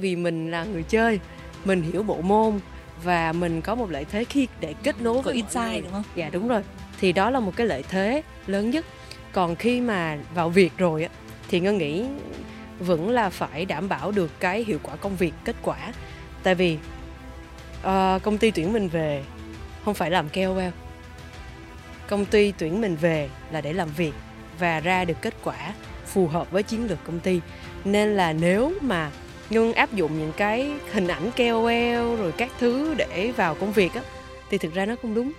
vì mình là người chơi mình hiểu bộ môn và mình có một lợi thế khi để kết nối với insight đúng không? Dạ đúng rồi. Thì đó là một cái lợi thế lớn nhất. Còn khi mà vào việc rồi á thì ngân nghĩ vẫn là phải đảm bảo được cái hiệu quả công việc kết quả. Tại vì ờ, công ty tuyển mình về không phải làm KOL. Công ty tuyển mình về là để làm việc và ra được kết quả phù hợp với chiến lược công ty. Nên là nếu mà Ngưng áp dụng những cái hình ảnh KOL rồi các thứ để vào công việc á thì thực ra nó không đúng.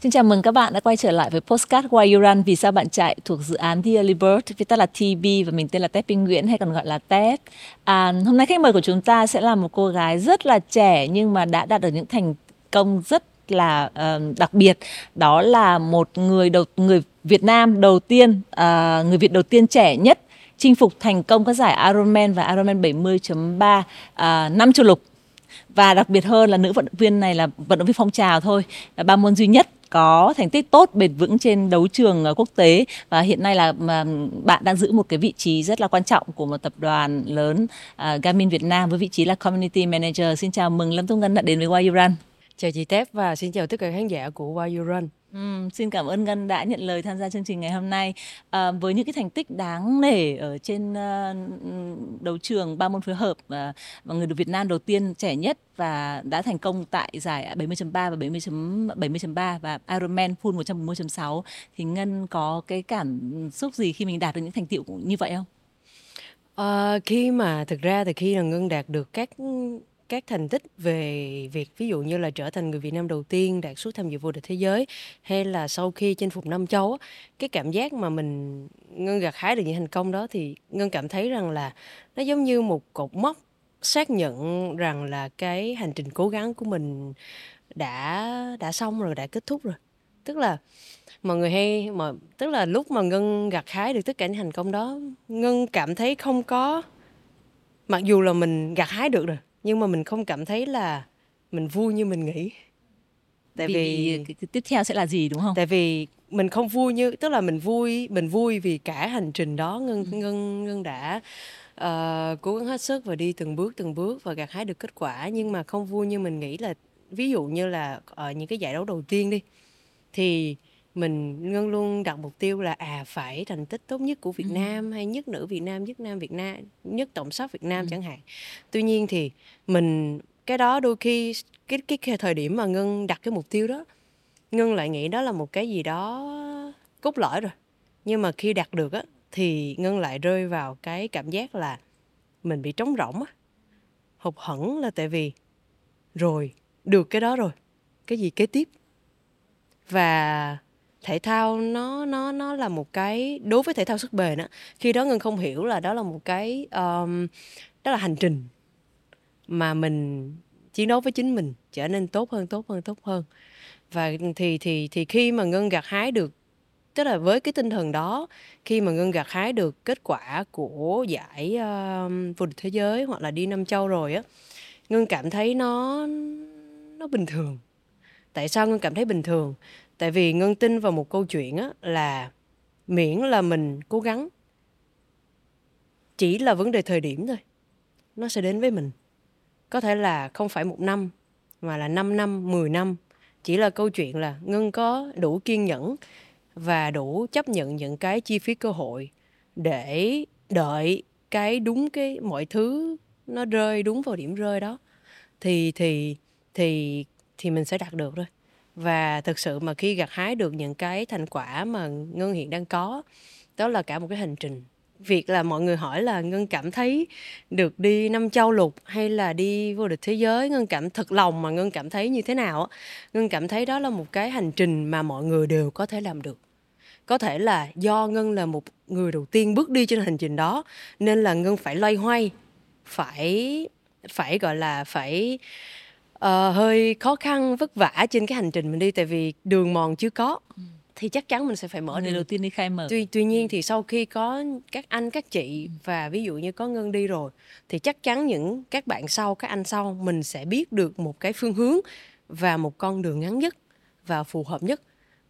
Xin chào mừng các bạn đã quay trở lại với Postcard Why You Run. Vì sao bạn chạy thuộc dự án Dear Libert viết tắt là TB và mình tên là Tép Pinh Nguyễn hay còn gọi là Tép. À, hôm nay khách mời của chúng ta sẽ là một cô gái rất là trẻ nhưng mà đã đạt được những thành công rất là uh, đặc biệt. Đó là một người đầu người Việt Nam đầu tiên uh, người Việt đầu tiên trẻ nhất chinh phục thành công các giải Ironman và Ironman 70.3 uh, năm châu lục và đặc biệt hơn là nữ vận động viên này là vận động viên phong trào thôi là ba môn duy nhất có thành tích tốt bền vững trên đấu trường à, quốc tế và hiện nay là bạn đang giữ một cái vị trí rất là quan trọng của một tập đoàn lớn uh, Garmin Việt Nam với vị trí là Community Manager. Xin chào mừng Lâm Thu Ngân đã đến với Why You Run. chào chị Tép và xin chào tất cả khán giả của Why You Run Ừm, xin cảm ơn Ngân đã nhận lời tham gia chương trình ngày hôm nay à, với những cái thành tích đáng nể ở trên ờ, đấu trường ba môn phối hợp ờ, à, và người được Việt Nam đầu tiên trẻ nhất và đã thành công tại giải 70.3 và 70.70.3 và Ironman full 140.6 thì Ngân có cái cảm xúc gì khi mình đạt được những thành tựu như vậy không? Ờ, khi mà thực ra thì khi là Ngân đạt được các các thành tích về việc ví dụ như là trở thành người Việt Nam đầu tiên đạt suất tham dự vô địch thế giới hay là sau khi chinh phục năm châu cái cảm giác mà mình Ngân gặt hái được những thành công đó thì Ngân cảm thấy rằng là nó giống như một cột mốc xác nhận rằng là cái hành trình cố gắng của mình đã đã xong rồi, đã kết thúc rồi. Tức là mọi người hay, mà, tức là lúc mà ngân gặt hái được tất cả những thành công đó, ngân cảm thấy không có, mặc dù là mình gặt hái được rồi nhưng mà mình không cảm thấy là mình vui như mình nghĩ. Tại vì, vì cái, cái tiếp theo sẽ là gì đúng không? tại vì mình không vui như tức là mình vui mình vui vì cả hành trình đó ngân ngân ngân đã. Ờ, cố gắng hết sức và đi từng bước từng bước và gặt hái được kết quả. Nhưng mà không vui như mình nghĩ là ví dụ như là ở những cái giải đấu đầu tiên đi thì mình ngân luôn đặt mục tiêu là à phải thành tích tốt nhất của Việt Ừ. Nam hay nhất nữ Việt Nam nhất nam Việt Nam nhất tổng sắp Việt Nam Ừ. chẳng hạn tuy nhiên thì mình cái đó đôi khi cái cái, cái thời điểm mà ngân đặt cái mục tiêu đó ngân lại nghĩ đó là một cái gì đó cốt lõi rồi nhưng mà khi đạt được á thì ngân lại rơi vào cái cảm giác là mình bị trống rỗng á hụt hẫng là tại vì rồi được cái đó rồi cái gì kế tiếp và thể thao nó nó nó là một cái đối với thể thao sức bền á khi đó ngân không hiểu là đó là một cái um, đó là hành trình mà mình chiến đấu với chính mình trở nên tốt hơn tốt hơn tốt hơn. Và thì thì thì khi mà ngân gặt hái được tức là với cái tinh thần đó khi mà ngân gặt hái được kết quả của giải um, vô địch thế giới hoặc là đi năm châu rồi á ngân cảm thấy nó nó bình thường. Tại sao ngân cảm thấy bình thường? Tại vì ngân tin vào một câu chuyện á, là miễn là mình cố gắng, chỉ là vấn đề thời điểm thôi, nó sẽ đến với mình. Có thể là không phải một năm, mà là 5 năm 10 năm. Chỉ là câu chuyện là ngân có đủ kiên nhẫn và đủ chấp nhận những cái chi phí cơ hội để đợi cái đúng cái mọi thứ nó rơi đúng vào điểm rơi đó. Thì thì thì thì mình sẽ đạt được thôi và thực sự mà khi gặt hái được những cái thành quả mà ngân hiện đang có, đó là cả một cái hành trình. Việc là mọi người hỏi là ngân cảm thấy được đi năm châu lục hay là đi vô địch thế giới, ngân cảm, thật lòng mà ngân cảm thấy như thế nào ngân cảm thấy đó là một cái hành trình mà mọi người đều có thể làm được. Có thể là do ngân là một người đầu tiên bước đi trên hành trình đó, nên là ngân phải loay hoay, phải phải, gọi là, phải ờ, hơi khó khăn vất vả trên cái hành trình mình đi tại vì đường mòn chưa có. Thì chắc chắn mình sẽ phải mở Người đường. đầu tiên đi khai mở. tuy tuy nhiên thì sau khi có các anh các chị và ví dụ như có ngân đi rồi thì chắc chắn những các bạn sau các anh sau mình sẽ biết được một cái phương hướng và một con đường ngắn nhất và phù hợp nhất.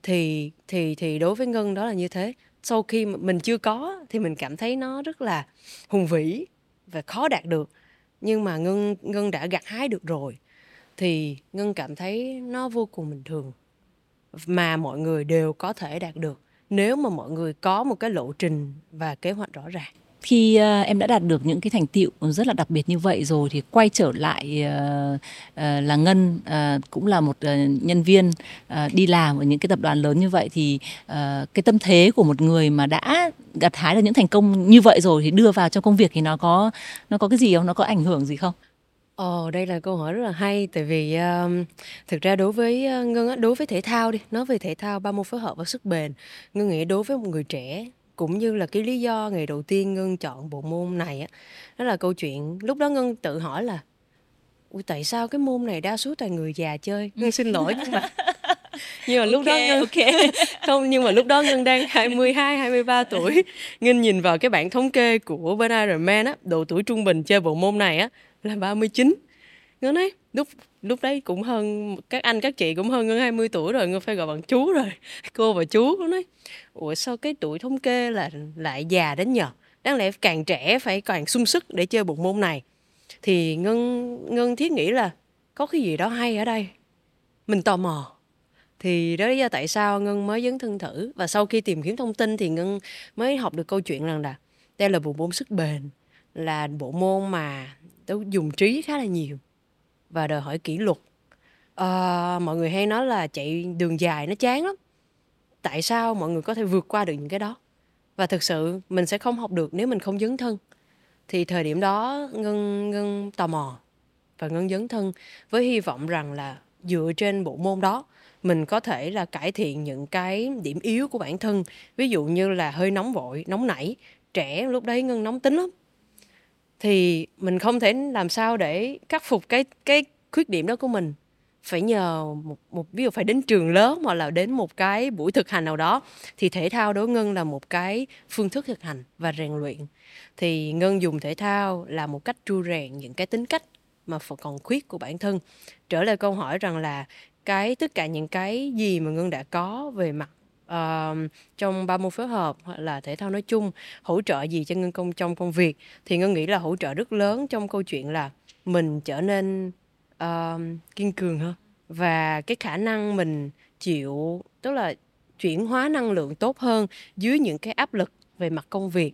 Thì thì thì đối với ngân đó là như thế. Sau khi mình chưa có thì mình cảm thấy nó rất là hùng vĩ và khó đạt được. Nhưng mà ngân ngân đã gặt hái được rồi thì ngân cảm thấy nó vô cùng bình thường mà mọi người đều có thể đạt được nếu mà mọi người có một cái lộ trình và kế hoạch rõ ràng. Khi uh, em đã đạt được những cái thành tựu rất là đặc biệt như vậy rồi thì quay trở lại uh, uh, là ngân uh, cũng là một uh, nhân viên uh, đi làm ở những cái tập đoàn lớn như vậy thì uh, cái tâm thế của một người mà đã gặt hái được những thành công như vậy rồi thì đưa vào trong công việc thì nó có nó có cái gì không? Nó có ảnh hưởng gì không? Ồ, đây là câu hỏi rất là hay tại vì um, thực ra đối với uh, ngân đối với thể thao đi nói về thể thao ba môn phối hợp và sức bền ngân nghĩ đối với một người trẻ cũng như là cái lý do ngày đầu tiên ngân chọn bộ môn này á đó là câu chuyện lúc đó ngân tự hỏi là Ui, tại sao cái môn này đa số toàn người già chơi ngân xin lỗi nhưng mà nhưng mà lúc okay, đó ngân okay. không nhưng mà lúc đó ngân đang 22 23 tuổi ngân nhìn vào cái bảng thống kê của bên Ironman á độ tuổi trung bình chơi bộ môn này á là 39 ngân ấy, lúc lúc đấy cũng hơn, các anh, các chị cũng hơn ngân 20 tuổi rồi, ngân phải gọi bằng chú rồi, cô và chú nó nói ủa, sao cái tuổi thống kê là lại già đến nhờ? Đáng lẽ càng trẻ phải càng sung sức để chơi bộ môn này. Thì ngân ngân thiết nghĩ là có cái gì đó hay ở đây. Mình tò mò. Thì đó lý do tại sao ngân mới dấn thân thử. Và sau khi tìm kiếm thông tin thì ngân mới học được câu chuyện rằng là đây là bộ môn sức bền là bộ môn mà tôi dùng trí khá là nhiều và đòi hỏi kỷ luật. À, mọi người hay nói là chạy đường dài nó chán lắm. Tại sao mọi người có thể vượt qua được những cái đó? Và thực sự mình sẽ không học được nếu mình không dấn thân. Thì thời điểm đó ngân ngân tò mò và ngân dấn thân với hy vọng rằng là dựa trên bộ môn đó mình có thể là cải thiện những cái điểm yếu của bản thân. Ví dụ như là hơi nóng vội nóng nảy trẻ lúc đấy ngân nóng tính lắm thì mình không thể làm sao để khắc phục cái cái khuyết điểm đó của mình. Phải nhờ một, một ví dụ phải đến trường lớp hoặc là đến một cái buổi thực hành nào đó thì thể thao đối ngân là một cái phương thức thực hành và rèn luyện. Thì ngân dùng thể thao là một cách tru rèn những cái tính cách mà còn khuyết của bản thân. Trở lại câu hỏi rằng là cái tất cả những cái gì mà ngân đã có về mặt uh, trong ba môn phối hợp hoặc là thể thao nói chung hỗ trợ gì cho ngân công trong công việc? Thì ngân nghĩ là hỗ trợ rất lớn trong câu chuyện là mình trở nên uh, kiên cường hơn và cái khả năng mình chịu tức là chuyển hóa năng lượng tốt hơn dưới những cái áp lực về mặt công việc.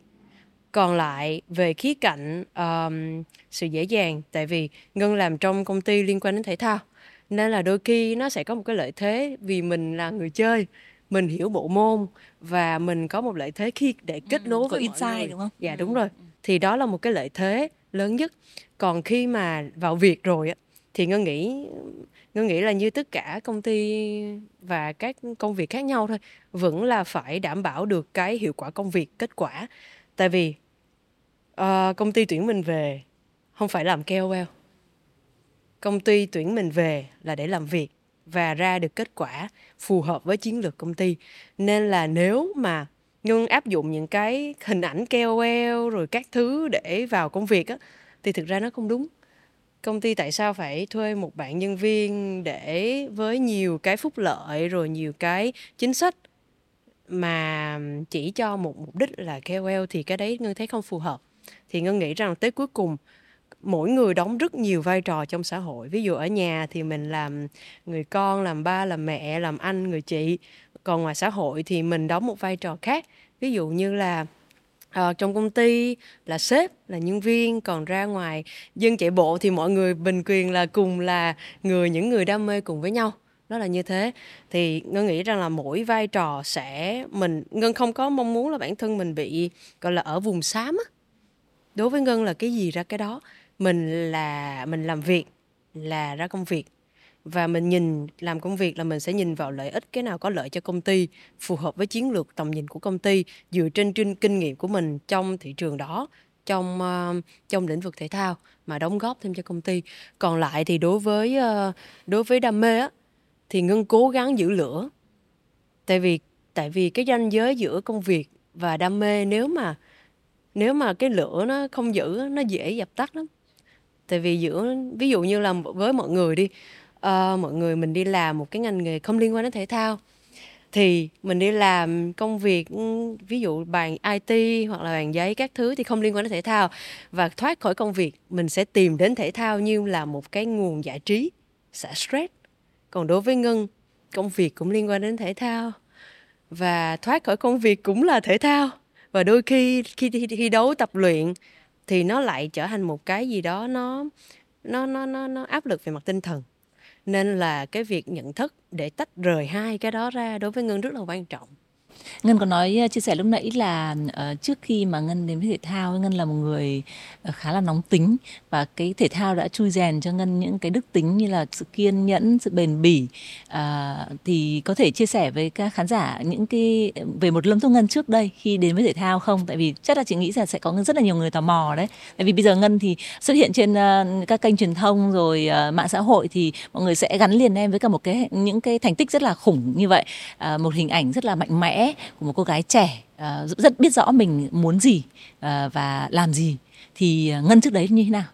Còn lại về khía cạnh um, sự dễ dàng tại vì ngân làm trong công ty liên quan đến thể thao nên là đôi khi nó sẽ có một cái lợi thế vì mình là người chơi mình hiểu bộ môn và mình có một lợi thế khi để kết ừ, nối ừ, với insight đúng không? Dạ ừ. đúng rồi. Thì đó là một cái lợi thế lớn nhất. Còn khi mà vào việc rồi á thì ngân nghĩ ngân nghĩ là như tất cả công ty và các công việc khác nhau thôi vẫn là phải đảm bảo được cái hiệu quả công việc kết quả tại vì uh, công ty tuyển mình về không phải làm KOL công ty tuyển mình về là để làm việc và ra được kết quả phù hợp với chiến lược công ty. Nên là nếu mà ngân áp dụng những cái hình ảnh KOL rồi các thứ để vào công việc á, thì thực ra nó không đúng. Công ty tại sao phải thuê một bạn nhân viên để với nhiều cái phúc lợi rồi nhiều cái chính sách mà chỉ cho một mục đích là KOL thì cái đấy ngân thấy không phù hợp. Thì ngân nghĩ rằng tới cuối cùng mỗi người đóng rất nhiều vai trò trong xã hội. Ví dụ ở nhà thì mình làm người con làm ba làm mẹ làm anh người chị. Còn ngoài xã hội thì mình đóng một vai trò khác. Ví dụ như là uh, trong công ty là sếp là nhân viên. Còn ra ngoài dân chạy bộ thì mọi người bình quyền là cùng là người những người đam mê cùng với nhau. Đó là như thế. Thì ngân nghĩ rằng là mỗi vai trò sẽ mình ngân không có mong muốn là bản thân mình bị gọi là ở vùng xám á. Đối với ngân là cái gì ra cái đó mình là mình làm việc là ra công việc. Và mình nhìn làm công việc là mình sẽ nhìn vào lợi ích cái nào có lợi cho công ty phù hợp với chiến lược tầm nhìn của công ty dựa trên, trên kinh nghiệm của mình trong thị trường đó trong uh, trong lĩnh vực thể thao mà đóng góp thêm cho công ty. Còn lại thì đối với uh, đối với đam mê á thì ngân cố gắng giữ lửa. Tại vì tại vì cái ranh giới giữa công việc và đam mê nếu mà nếu mà cái lửa nó không giữ nó dễ dập tắt lắm tại vì giữa ví dụ như là với mọi người đi uh, mọi người mình đi làm một cái ngành nghề không liên quan đến thể thao thì mình đi làm công việc ừ, ví dụ bàn IT hoặc là bàn giấy các thứ thì không liên quan đến thể thao. Và thoát khỏi công việc mình sẽ tìm đến thể thao như là một cái nguồn giải trí xả stress. Còn đối với ngân công việc cũng liên quan đến thể thao. Và thoát khỏi công việc cũng là thể thao. Và đôi khi khi thi đấu tập luyện thì nó lại trở thành một cái gì đó nó nó nó nó nó áp lực về mặt tinh thần. Nên là cái việc nhận thức để tách rời hai cái đó ra đối với ngân rất là quan trọng. Ngân có nói ờ, chia sẻ lúc nãy là uh, trước khi mà Ngân đến với thể thao, Ngân là một người uh, khá là nóng tính và cái thể thao đã chui rèn cho Ngân những cái đức tính như là sự kiên nhẫn, sự bền bỉ. Uh, thì có thể chia sẻ với các khán giả những cái về một lâm thu Ngân trước đây khi đến với thể thao không? Tại vì chắc là chị nghĩ là sẽ có rất là nhiều người tò mò đấy. Tại vì bây giờ Ngân thì xuất hiện trên uh, các kênh truyền thông rồi uh, mạng xã hội thì mọi người sẽ gắn liền em với cả một cái những cái thành tích rất là khủng như vậy, uh, một hình ảnh rất là mạnh mẽ của một cô gái trẻ uh, rất biết rõ mình muốn gì uh, và làm gì. Thì ờ, ngân trước đấy như thế nào?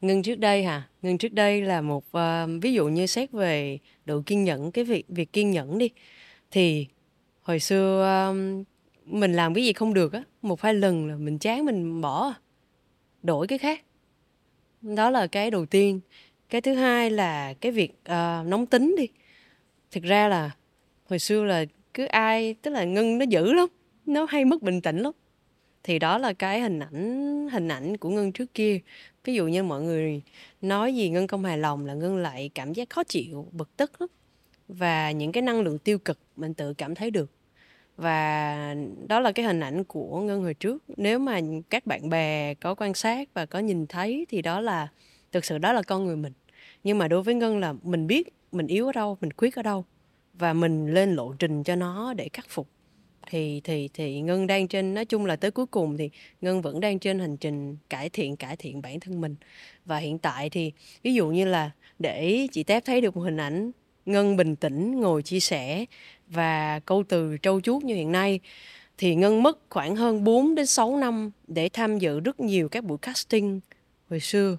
Ngân trước đây hả? Ngân trước đây là một uh, ví dụ như xét về độ kiên nhẫn cái việc việc kiên nhẫn đi thì hồi xưa um, mình làm cái gì không được á một hai lần là mình chán mình bỏ đổi cái khác. Đó là cái đầu tiên. Cái thứ hai là cái việc uh, nóng tính đi. Thực ra là hồi xưa là cứ ai, tức là ngân nó dữ lắm, nó hay mất bình tĩnh lắm. Thì đó là cái hình ảnh hình ảnh của ngân trước kia. Ví dụ như mọi người nói gì ngân không hài lòng là ngân lại cảm giác khó chịu, bực tức lắm. Và những cái năng lượng tiêu cực mình tự cảm thấy được. Và đó là cái hình ảnh của ngân hồi trước. Nếu mà các bạn bè có quan sát và có nhìn thấy thì đó là, thực sự đó là con người mình. Nhưng mà đối với ngân là mình biết mình yếu ở đâu, mình khuyết ở đâu và mình lên lộ trình cho nó để khắc phục. Thì thì thì ngân đang trên nói chung là tới cuối cùng thì ngân vẫn đang trên hành trình cải thiện cải thiện bản thân mình. Và hiện tại thì ví dụ như là để chị tép thấy được một hình ảnh ngân bình tĩnh ngồi chia sẻ và câu từ trâu chuốt như hiện nay thì ngân mất khoảng hơn 4 đến 6 năm để tham dự rất nhiều các buổi casting hồi xưa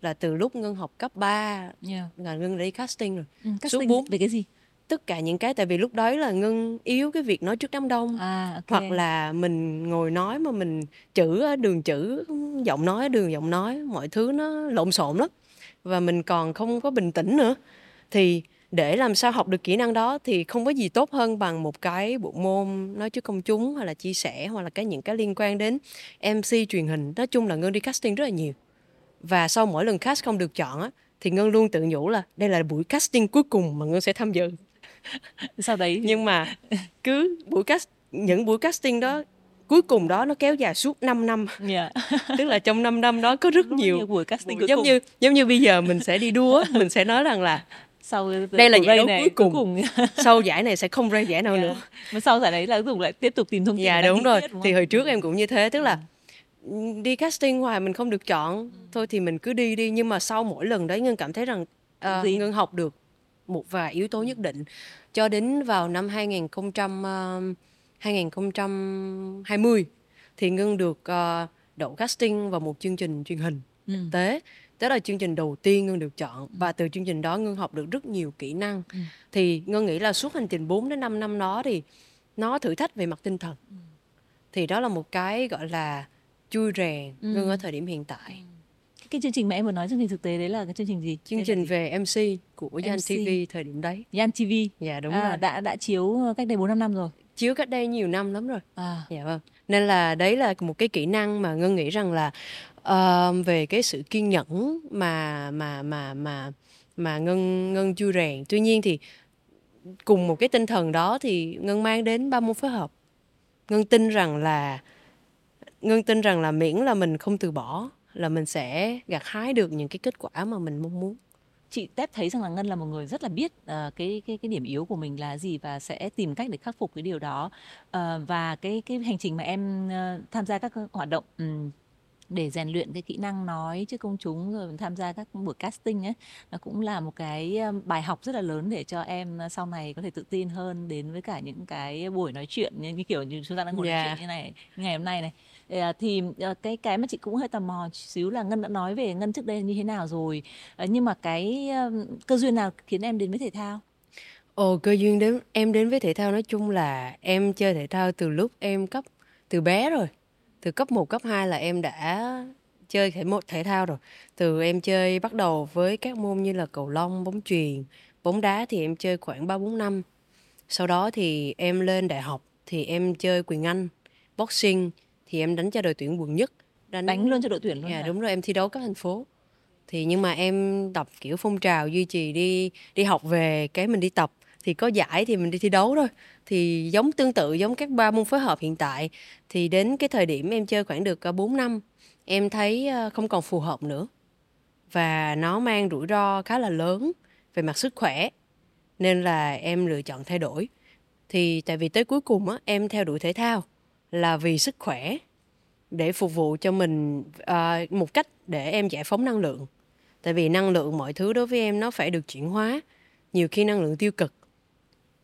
là từ lúc ngân học cấp 3 yeah. là ngân đi casting rồi. Ừ, casting suốt 4 về cái gì tất cả những cái tại vì lúc đấy là ngân yếu cái việc nói trước đám đông. À, okay. hoặc là mình ngồi nói mà mình chữ đường chữ giọng nói đường giọng nói mọi thứ nó lộn xộn lắm. Và mình còn không có bình tĩnh nữa. Thì để làm sao học được kỹ năng đó thì không có gì tốt hơn bằng một cái bộ môn nói trước công chúng hoặc là chia sẻ hoặc là cái những cái liên quan đến MC truyền hình. Nói chung là ngân đi casting rất là nhiều. Và sau mỗi lần cast không được chọn á thì ngân luôn tự nhủ là đây là buổi casting cuối cùng mà ngân sẽ tham dự sau đấy nhưng mà cứ buổi cast những buổi casting đó cuối cùng đó nó kéo dài suốt 5 năm yeah. Dạ. tức là trong 5 năm đó có rất, rất nhiều, nhiều buổi casting buổi, giống cùng. như giống như bây giờ mình sẽ đi đua mình sẽ nói rằng là sau đây là giải đấu này, cuối cùng, cuối cùng. sau giải này sẽ không ra giải nào yeah. nữa mà sau giải đấy là dùng lại tiếp tục tìm thông tin dạ đúng rồi đúng thì hồi trước em cũng như thế tức là ừ. đi casting hoài mình không được chọn ừ. thôi thì mình cứ đi đi nhưng mà sau mỗi lần đấy ngân cảm thấy rằng uh, ngân học được một vài yếu tố nhất định cho đến vào năm 2000 uh, 2020 thì Ngân được uh, đậu casting vào một chương trình truyền hình ừ. tế đó là chương trình đầu tiên Ngân được chọn và từ chương trình đó Ngân học được rất nhiều kỹ năng ừ. thì Ngân nghĩ là suốt hành trình 4 đến 5 năm đó thì nó thử thách về mặt tinh thần ừ. thì đó là một cái gọi là chui rèn ừ. Ngân ở thời điểm hiện tại ừ cái chương trình mà em vừa nói chương trình thực tế đấy là cái chương trình gì? Chương trình về MC của Yan TV thời điểm đấy. Yan TV dạ đúng à, rồi. đã đã chiếu cách đây bốn năm năm rồi. Chiếu cách đây nhiều năm lắm rồi. À. dạ vâng. Nên là đấy là một cái kỹ năng mà ngân nghĩ rằng là uh, về cái sự kiên nhẫn mà mà mà mà mà ngân ngân chưa rèn. Tuy nhiên thì cùng một cái tinh thần đó thì ngân mang đến ba môn phối hợp. Ngân tin rằng là ngân tin rằng là miễn là mình không từ bỏ là mình sẽ gặt hái được những cái kết quả mà mình mong muốn. Chị tép thấy rằng là ngân là một người rất là biết uh, cái cái cái điểm yếu của mình là gì và sẽ tìm cách để khắc phục cái điều đó. Uh, và cái cái hành trình mà em uh, tham gia các hoạt động um, để rèn luyện cái kỹ năng nói trước công chúng rồi tham gia các buổi casting ấy nó cũng là một cái bài học rất là lớn để cho em sau này có thể tự tin hơn đến với cả những cái buổi nói chuyện như, như kiểu như chúng ta đang ngồi yeah. nói chuyện như này ngày hôm nay này À, thì à, cái cái mà chị cũng hơi tò mò xíu là ngân đã nói về ngân trước đây như thế nào rồi ờ, nhưng mà cái ờ, cơ duyên nào khiến em đến với thể thao Ồ, cơ duyên đến em đến với thể thao nói chung là em chơi thể thao từ lúc em cấp từ bé rồi. Từ cấp 1, cấp 2 là em đã chơi thể một thể thao rồi. Từ em chơi bắt đầu với các môn như là cầu lông, bóng chuyền, bóng đá thì em chơi khoảng 3 4 năm. Sau đó thì em lên đại học thì em chơi quyền Anh, boxing thì em đánh cho đội tuyển quận nhất. Đánh, đánh luôn cho đội tuyển luôn. Dạ đúng rồi, em thi đấu các thành phố. Thì nhưng mà em tập kiểu phong trào duy trì đi đi học về cái mình đi tập. Thì có giải thì mình đi thi đấu thôi. Thì giống tương tự giống các ba môn phối hợp hiện tại. Thì đến cái thời điểm em chơi khoảng được 4 năm em thấy không còn phù hợp nữa. Và nó mang rủi ro khá là lớn về mặt sức khỏe. Nên là em lựa chọn thay đổi. Thì tại vì tới cuối cùng á em theo đuổi thể thao là vì sức khỏe để phục vụ cho mình à, một cách để em giải phóng năng lượng. Tại vì năng lượng mọi thứ đối với em nó phải được chuyển hóa nhiều khi năng lượng tiêu cực.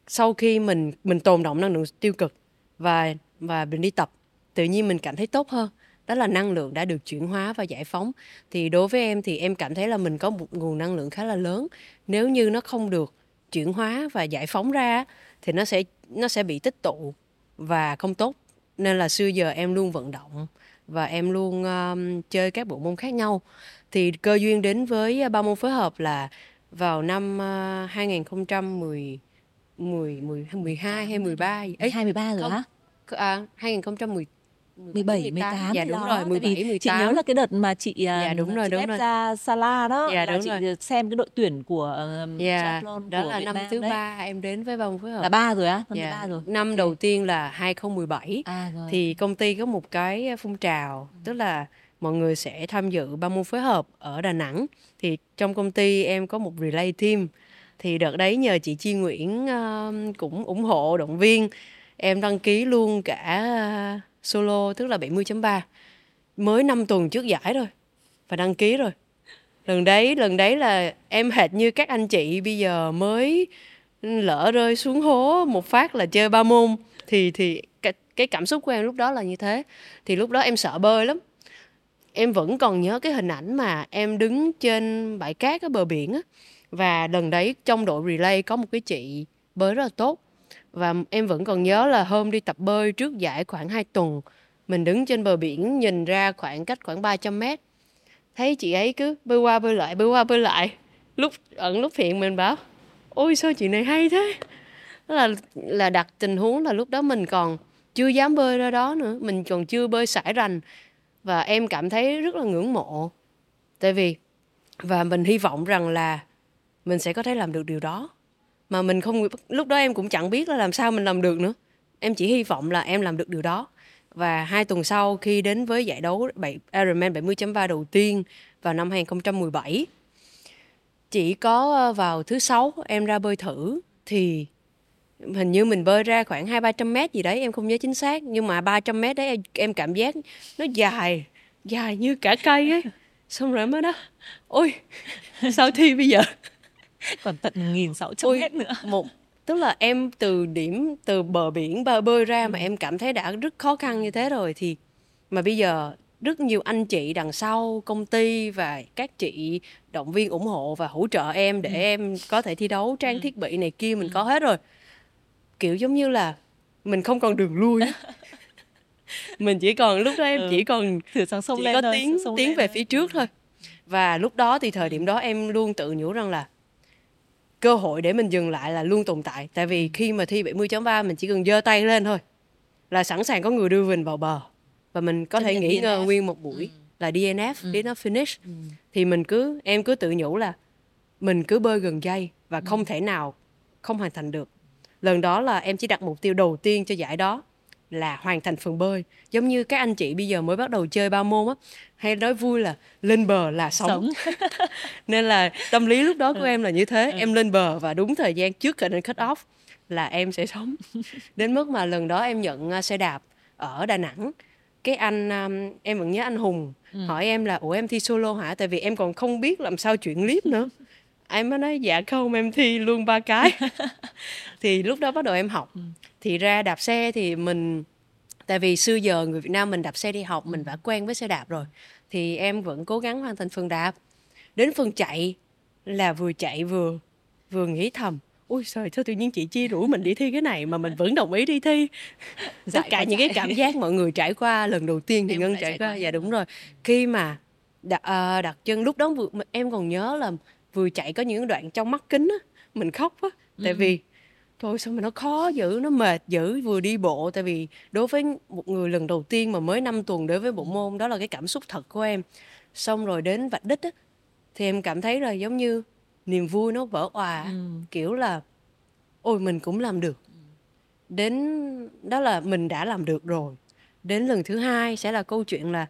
Sau khi mình mình tồn động năng lượng tiêu cực và và mình đi tập tự nhiên mình cảm thấy tốt hơn. Đó là năng lượng đã được chuyển hóa và giải phóng. Thì đối với em thì em cảm thấy là mình có một nguồn năng lượng khá là lớn. Nếu như nó không được chuyển hóa và giải phóng ra thì nó sẽ nó sẽ bị tích tụ và không tốt nên là xưa giờ em luôn vận động và em luôn um, chơi các bộ môn khác nhau thì cơ duyên đến với ba môn phối hợp là vào năm uh, 2010 10 10 12 hay 13 ấy 23 rồi hả? À 2010 17 18 dạ đúng rồi 17 18 chị nhớ là cái đợt mà chị dạ đúng rồi chị đúng ép rồi. ra Sala đó dạ, là đúng chị rồi. xem cái đội tuyển của uh, dạ đó của là Việt năm Nam thứ ba em đến với vòng phối hợp. Là ba rồi á năm dạ. ba rồi. Năm đầu tiên là 2017 à, rồi. thì công ty có một cái phong trào tức là mọi người sẽ tham dự ba môn phối hợp ở Đà Nẵng. Thì trong công ty em có một relay team. Thì đợt đấy nhờ chị Chi Nguyễn uh, cũng ủng hộ động viên. Em đăng ký luôn cả solo tức là 70.3 mới 5 tuần trước giải rồi và đăng ký rồi. Lần đấy lần đấy là em hệt như các anh chị bây giờ mới lỡ rơi xuống hố một phát là chơi ba môn. Thì thì cái, cái cảm xúc của em lúc đó là như thế. Thì lúc đó em sợ bơi lắm. Em vẫn còn nhớ cái hình ảnh mà em đứng trên bãi cát ở bờ biển á. Và lần đấy trong đội relay có một cái chị bơi rất là tốt và em vẫn còn nhớ là hôm đi tập bơi trước giải khoảng 2 tuần, mình đứng trên bờ biển nhìn ra khoảng cách khoảng 300 mét. Thấy chị ấy cứ bơi qua bơi lại, bơi qua bơi lại. Lúc, ẩn lúc hiện mình bảo, ôi, sao chị này hay thế? Là là đặt tình huống là lúc đó mình còn chưa dám bơi ra đó nữa, mình còn chưa bơi sải rành. Và em cảm thấy rất là ngưỡng mộ. Tại vì, và mình hy vọng rằng là mình sẽ có thể làm được điều đó mà mình không lúc đó em cũng chẳng biết là làm sao mình làm được nữa. Em chỉ hy vọng là em làm được điều đó. Và hai tuần sau khi đến với giải đấu Ironman 70.3 đầu tiên vào năm 2017 chỉ có ờ, vào thứ sáu em ra bơi thử thì hình như mình bơi ra khoảng hai ba trăm mét gì đấy em không nhớ chính xác. Nhưng mà 300 mét đấy em, em cảm giác nó dài dài như cả cây ấy. Xong rồi mới đó ôi sao thi bây giờ? còn tận 1600 mét nữa một tức là em từ điểm từ bờ biển bờ bơi ra mà em cảm thấy đã rất khó khăn như thế rồi thì mà bây giờ rất nhiều anh chị đằng sau công ty và các chị động viên ủng hộ và hỗ trợ em để ừ. em có thể thi đấu trang thiết bị này kia mình ừ. có hết rồi kiểu giống như là mình không còn đường lui mình chỉ còn lúc đó em ừ. chỉ còn thử sang sông chỉ lên có thôi, tiến sông tiến lên về thôi. phía trước thôi và lúc đó thì thời điểm đó em luôn tự nhủ rằng là cơ hội để mình dừng lại là luôn tồn tại tại vì khi mà thi 70.3 mình chỉ cần giơ tay lên thôi là sẵn sàng có người đưa mình vào bờ và mình có thể nghỉ ngơi nguyên một buổi ừ. là DNF ừ. did not finish ừ. thì mình cứ em cứ tự nhủ là mình cứ bơi gần dây và không ừ. thể nào không hoàn thành được lần đó là em chỉ đặt mục tiêu đầu tiên cho giải đó là hoàn thành phần bơi. Giống như các anh chị bây giờ mới bắt đầu chơi ba môn á hay nói vui là lên bờ là sống, sống. nên là tâm lý lúc đó của em là như thế em lên bờ và đúng thời gian trước khả năng cut off là em sẽ sống. Đến mức mà lần đó em nhận xe đạp ở đà nẵng cái anh um, em vẫn nhớ anh hùng ừ. hỏi em là ủa em thi solo hả? Tại vì em còn không biết làm sao chuyển clip nữa em mới nói dạ không em thi luôn ba cái. Thì lúc đó bắt đầu em học. Ừ. thì ra đạp xe thì mình tại vì xưa giờ người Việt Nam mình đạp xe đi học mình đã quen với xe đạp rồi. Thì em vẫn cố gắng hoàn thành phần đạp. Đến phần chạy là vừa chạy vừa vừa nghĩ thầm ui trời sao tự nhiên chị chia rủ mình đi thi cái này mà mình vẫn đồng ý đi thi? Tất cả những cái cảm giác mọi người trải qua lần đầu tiên thì ngân trải qua. dạ đúng rồi. khi mà đặt, uh, đặt chân lúc đó em còn nhớ là vừa chạy có những đoạn trong mắt kính á mình khóc á. Tại ừ. vì thôi sao mà nó khó dữ nó mệt dữ vừa đi bộ. Tại vì đối với một người lần đầu tiên mà mới 5 tuần đối với bộ môn đó là cái cảm xúc thật của em. Xong rồi đến vạch đích á thì em cảm thấy là giống như niềm vui nó vỡ òa ừ. kiểu là ôi mình cũng làm được. Đến đó là mình đã làm được rồi. Đến lần thứ hai sẽ là câu chuyện là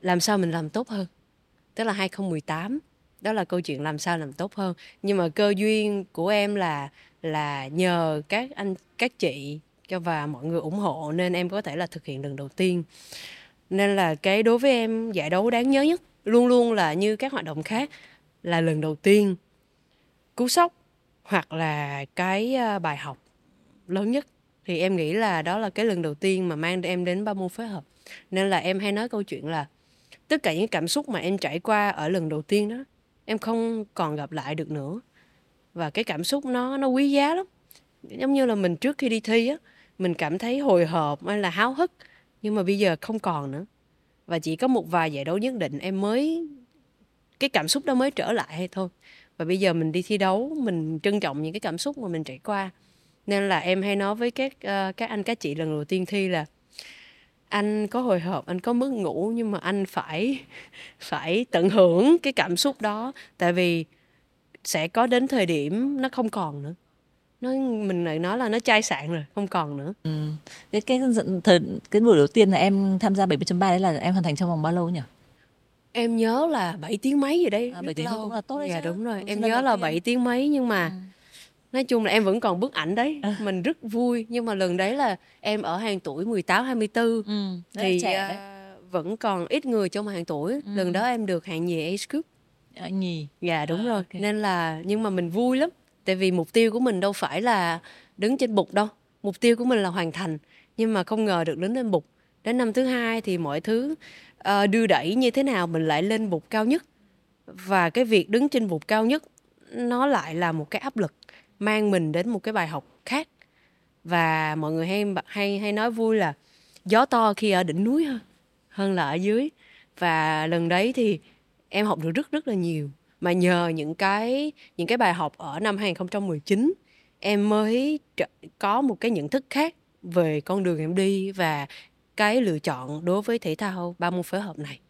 làm sao mình làm tốt hơn? Tức là 2018 đó là câu chuyện làm sao làm tốt hơn. Nhưng mà cơ duyên của em là là nhờ các anh, các chị cho và mọi người ủng hộ nên em có thể là thực hiện lần đầu tiên. Nên là cái đối với em giải đấu đáng nhớ nhất luôn luôn là như các hoạt động khác là lần đầu tiên cú sốc hoặc là cái à, bài học lớn nhất. Thì em nghĩ là đó là cái lần đầu tiên mà mang em đến ba môn phối hợp. Nên là em hay nói câu chuyện là tất cả những cảm xúc mà em trải qua ở lần đầu tiên đó em không còn gặp lại được nữa. Và cái cảm xúc nó nó quý giá lắm. Giống như là mình trước khi đi thi á mình cảm thấy hồi hộp hay là háo hức nhưng mà bây giờ không còn nữa. Và chỉ có một vài giải đấu nhất định em mới cái cảm xúc đó mới trở lại hay thôi. Và bây giờ mình đi thi đấu mình trân trọng những cái cảm xúc mà mình trải qua. Nên là em hay nói với các uh, các anh các chị lần đầu tiên thi là anh có hồi hộp anh có mất ngủ nhưng mà anh phải phải tận hưởng cái cảm xúc đó. Tại vì sẽ có đến thời điểm nó không còn nữa. Nó mình lại nói là nó chai sạn rồi không còn nữa. Ừ. cái cái thời cái buổi đầu tiên là em tham gia 70.3 đấy là em hoàn thành trong vòng bao lâu nhỉ? Em nhớ là 7 tiếng mấy gì đây à, 7 tiếng cũng là tốt đấy dạ chứ. đúng rồi. Em nhớ là 7 tiếng mấy nhưng mà ừ. Nói chung là em vẫn còn bức ảnh đấy à. mình rất vui. Nhưng mà lần đấy là em ở hàng tuổi 18 24 ừ, thì trẻ đấy. Uh, vẫn còn ít người trong hàng tuổi. Ừ. lần đó em được hạng nhì age group. À, nhì. Dạ đúng à, rồi. okay. nên là nhưng mà mình vui lắm. Tại vì mục tiêu của mình đâu phải là đứng trên bục đâu. Mục tiêu của mình là hoàn thành. Nhưng mà không ngờ được đứng lên bục. Đến năm thứ hai thì mọi thứ uh, đưa đẩy như thế nào mình lại lên bục cao nhất. Và cái việc đứng trên bục cao nhất nó lại là một cái áp lực mang mình đến một cái bài học khác. Và mọi người hay hay hay nói vui là gió to khi ở đỉnh núi hơn hơn là ở dưới. Và lần đấy thì em học được rất rất là nhiều. Mà nhờ những cái những cái bài học ở năm 2019 em mới có một cái nhận thức khác về con đường em đi và cái lựa chọn đối với thể thao ba môn phối hợp này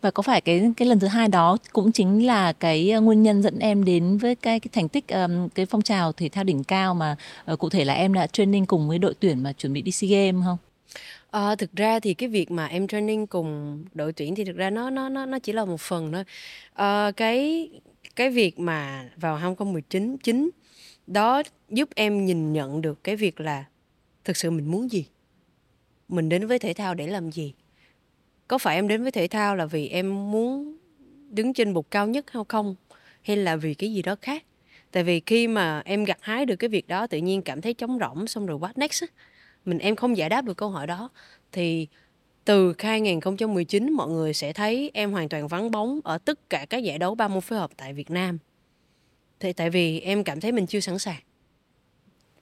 và có phải cái cái lần thứ hai đó cũng chính là cái ờ, nguyên nhân dẫn em đến với cái cái thành tích um, cái phong trào thể thao đỉnh cao mà uh, cụ thể là em đã training cùng với đội tuyển mà chuẩn bị đi SEA Games không? À, thực ra thì cái việc mà em training cùng đội tuyển thì thực ra nó nó nó nó chỉ là một phần thôi. À, cái cái việc mà vào 2019 chính đó giúp em nhìn nhận được cái việc là thực sự mình muốn gì mình đến với thể thao để làm gì có phải em đến với thể thao là vì em muốn đứng trên bục cao nhất hay không? Hay là vì cái gì đó khác? Tại vì khi mà em gặt hái được cái việc đó, tự nhiên cảm thấy trống rỗng, xong rồi what next mình, em không giải đáp được câu hỏi đó. Thì từ 2019 mọi người sẽ thấy em hoàn toàn vắng bóng ở tất cả các giải đấu ba môn phối hợp tại Việt Nam. Thì tại vì em cảm thấy mình chưa sẵn sàng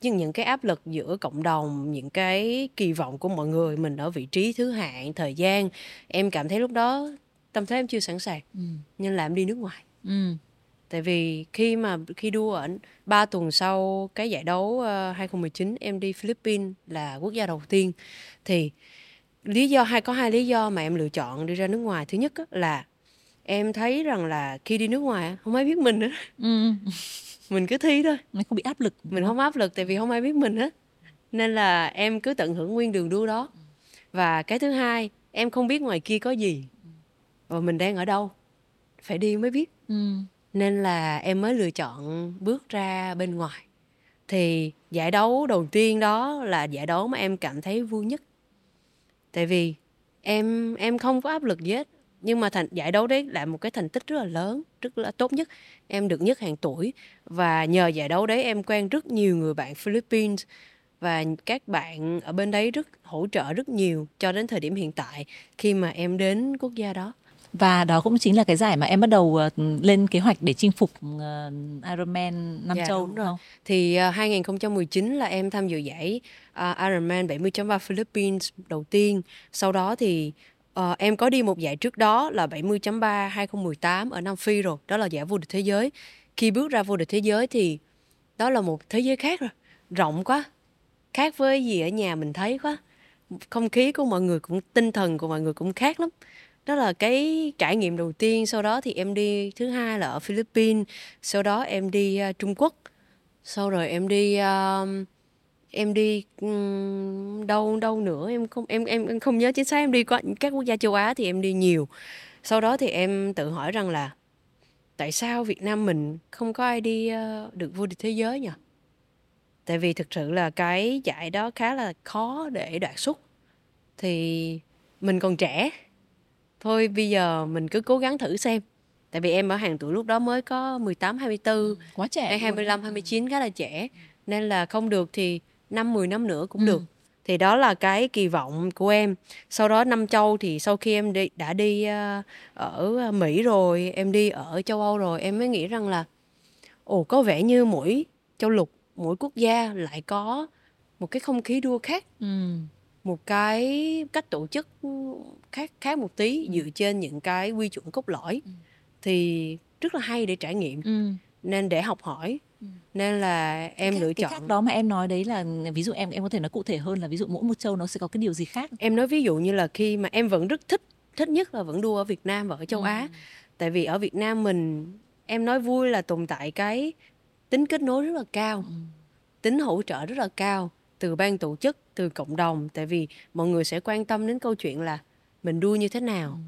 nhưng những cái áp lực giữa cộng đồng những cái kỳ vọng của mọi người mình ở vị trí thứ hạng thời gian em cảm thấy lúc đó tâm thế em chưa sẵn sàng. Ừ. nên là em đi nước ngoài. Ừ. tại vì khi mà khi đua ở ba tuần sau cái giải đấu uh, ờ, 2019 em đi Philippines là quốc gia đầu tiên. Thì lý do hay có hai lý do mà em lựa chọn đi ra nước ngoài. Thứ nhất là em thấy rằng là khi đi nước ngoài không ai biết mình nữa. Ừ mình cứ thi thôi. Mình không bị áp lực. Mình không áp lực tại vì không ai biết mình hết. Nên là em cứ tận hưởng nguyên đường đua đó. Và cái thứ hai em không biết ngoài kia có gì. Và mình đang ở đâu? Phải đi mới biết. Ừ. nên là em mới lựa chọn bước ra bên ngoài. Thì giải đấu đầu tiên đó là giải đấu mà em cảm thấy vui nhất. Tại vì em em không có áp lực gì hết nhưng mà thành giải đấu đấy là một cái thành tích rất là lớn rất là tốt nhất. Em được nhất hàng tuổi. Và nhờ giải đấu đấy em quen rất nhiều người bạn Philippines. Và các bạn ở bên đấy rất hỗ trợ rất nhiều cho đến thời điểm hiện tại khi mà em đến quốc gia đó. Và đó cũng chính là cái giải mà em bắt đầu ờ, lên kế hoạch để chinh phục uh, Ironman Nam Dạ, Châu đúng không? Thì uh, 2019 là em tham dự giải uh, Ironman 70.3 Philippines đầu tiên. Sau đó thì uh, em có đi một giải trước đó là 70.3 2018 ở Nam Phi rồi. Đó là giải vô địch thế giới. Khi bước ra vô địch thế giới thì đó là một thế giới khác rồi. Rộng quá. Khác với gì ở nhà mình thấy quá. Không khí của mọi người cũng tinh thần của mọi người cũng khác lắm. Đó là cái trải nghiệm đầu tiên. Sau đó thì em đi thứ hai là ở Philippines. Sau đó em đi uh, Trung Quốc. Sau rồi em đi uh, em đi đâu đâu nữa em không em em em không nhớ chính xác em đi qua các quốc gia châu Á thì em đi nhiều. Sau đó thì em tự hỏi rằng là tại sao Việt Nam mình không có ai đi uh, được vô địch thế giới nhỉ? Tại vì thực sự là cái giải đó khá là khó để đoạt xuất. Thì mình còn trẻ. Thôi bây giờ mình cứ cố gắng thử xem. Tại vì em ở hàng tuổi lúc đó mới có 18 24 Quá trẻ. hay luôn. 25 29 khá là trẻ. Nên là không được thì năm 10 năm nữa cũng Ừ. được. Thì đó là cái kỳ vọng của em. Sau đó năm châu thì sau khi em đi, đã đi ờ, ở Mỹ rồi, em đi ở châu Âu rồi, em mới nghĩ rằng là ồ có vẻ như mỗi châu lục, mỗi quốc gia lại có một cái không khí đua khác Ừ. một cái cách tổ chức khác khác một tí dựa trên những cái quy chuẩn cốt lõi thì rất là hay để trải nghiệm Ừ. nên để học hỏi. Nên là em cái, lựa cái chọn. khác đó mà em nói đấy là ví dụ em em có thể nói cụ thể hơn là ví dụ mỗi một châu nó sẽ có cái điều gì khác. Em nói ví dụ như là khi mà em vẫn rất thích thích nhất là vẫn đua ở Việt Nam và ở châu Á. Tại vì ở Việt Nam mình em nói vui là tồn tại cái tính kết nối rất là cao tính hỗ trợ rất là cao từ ban tổ chức từ cộng đồng. Tại vì mọi người sẽ quan tâm đến câu chuyện là mình đua như thế nào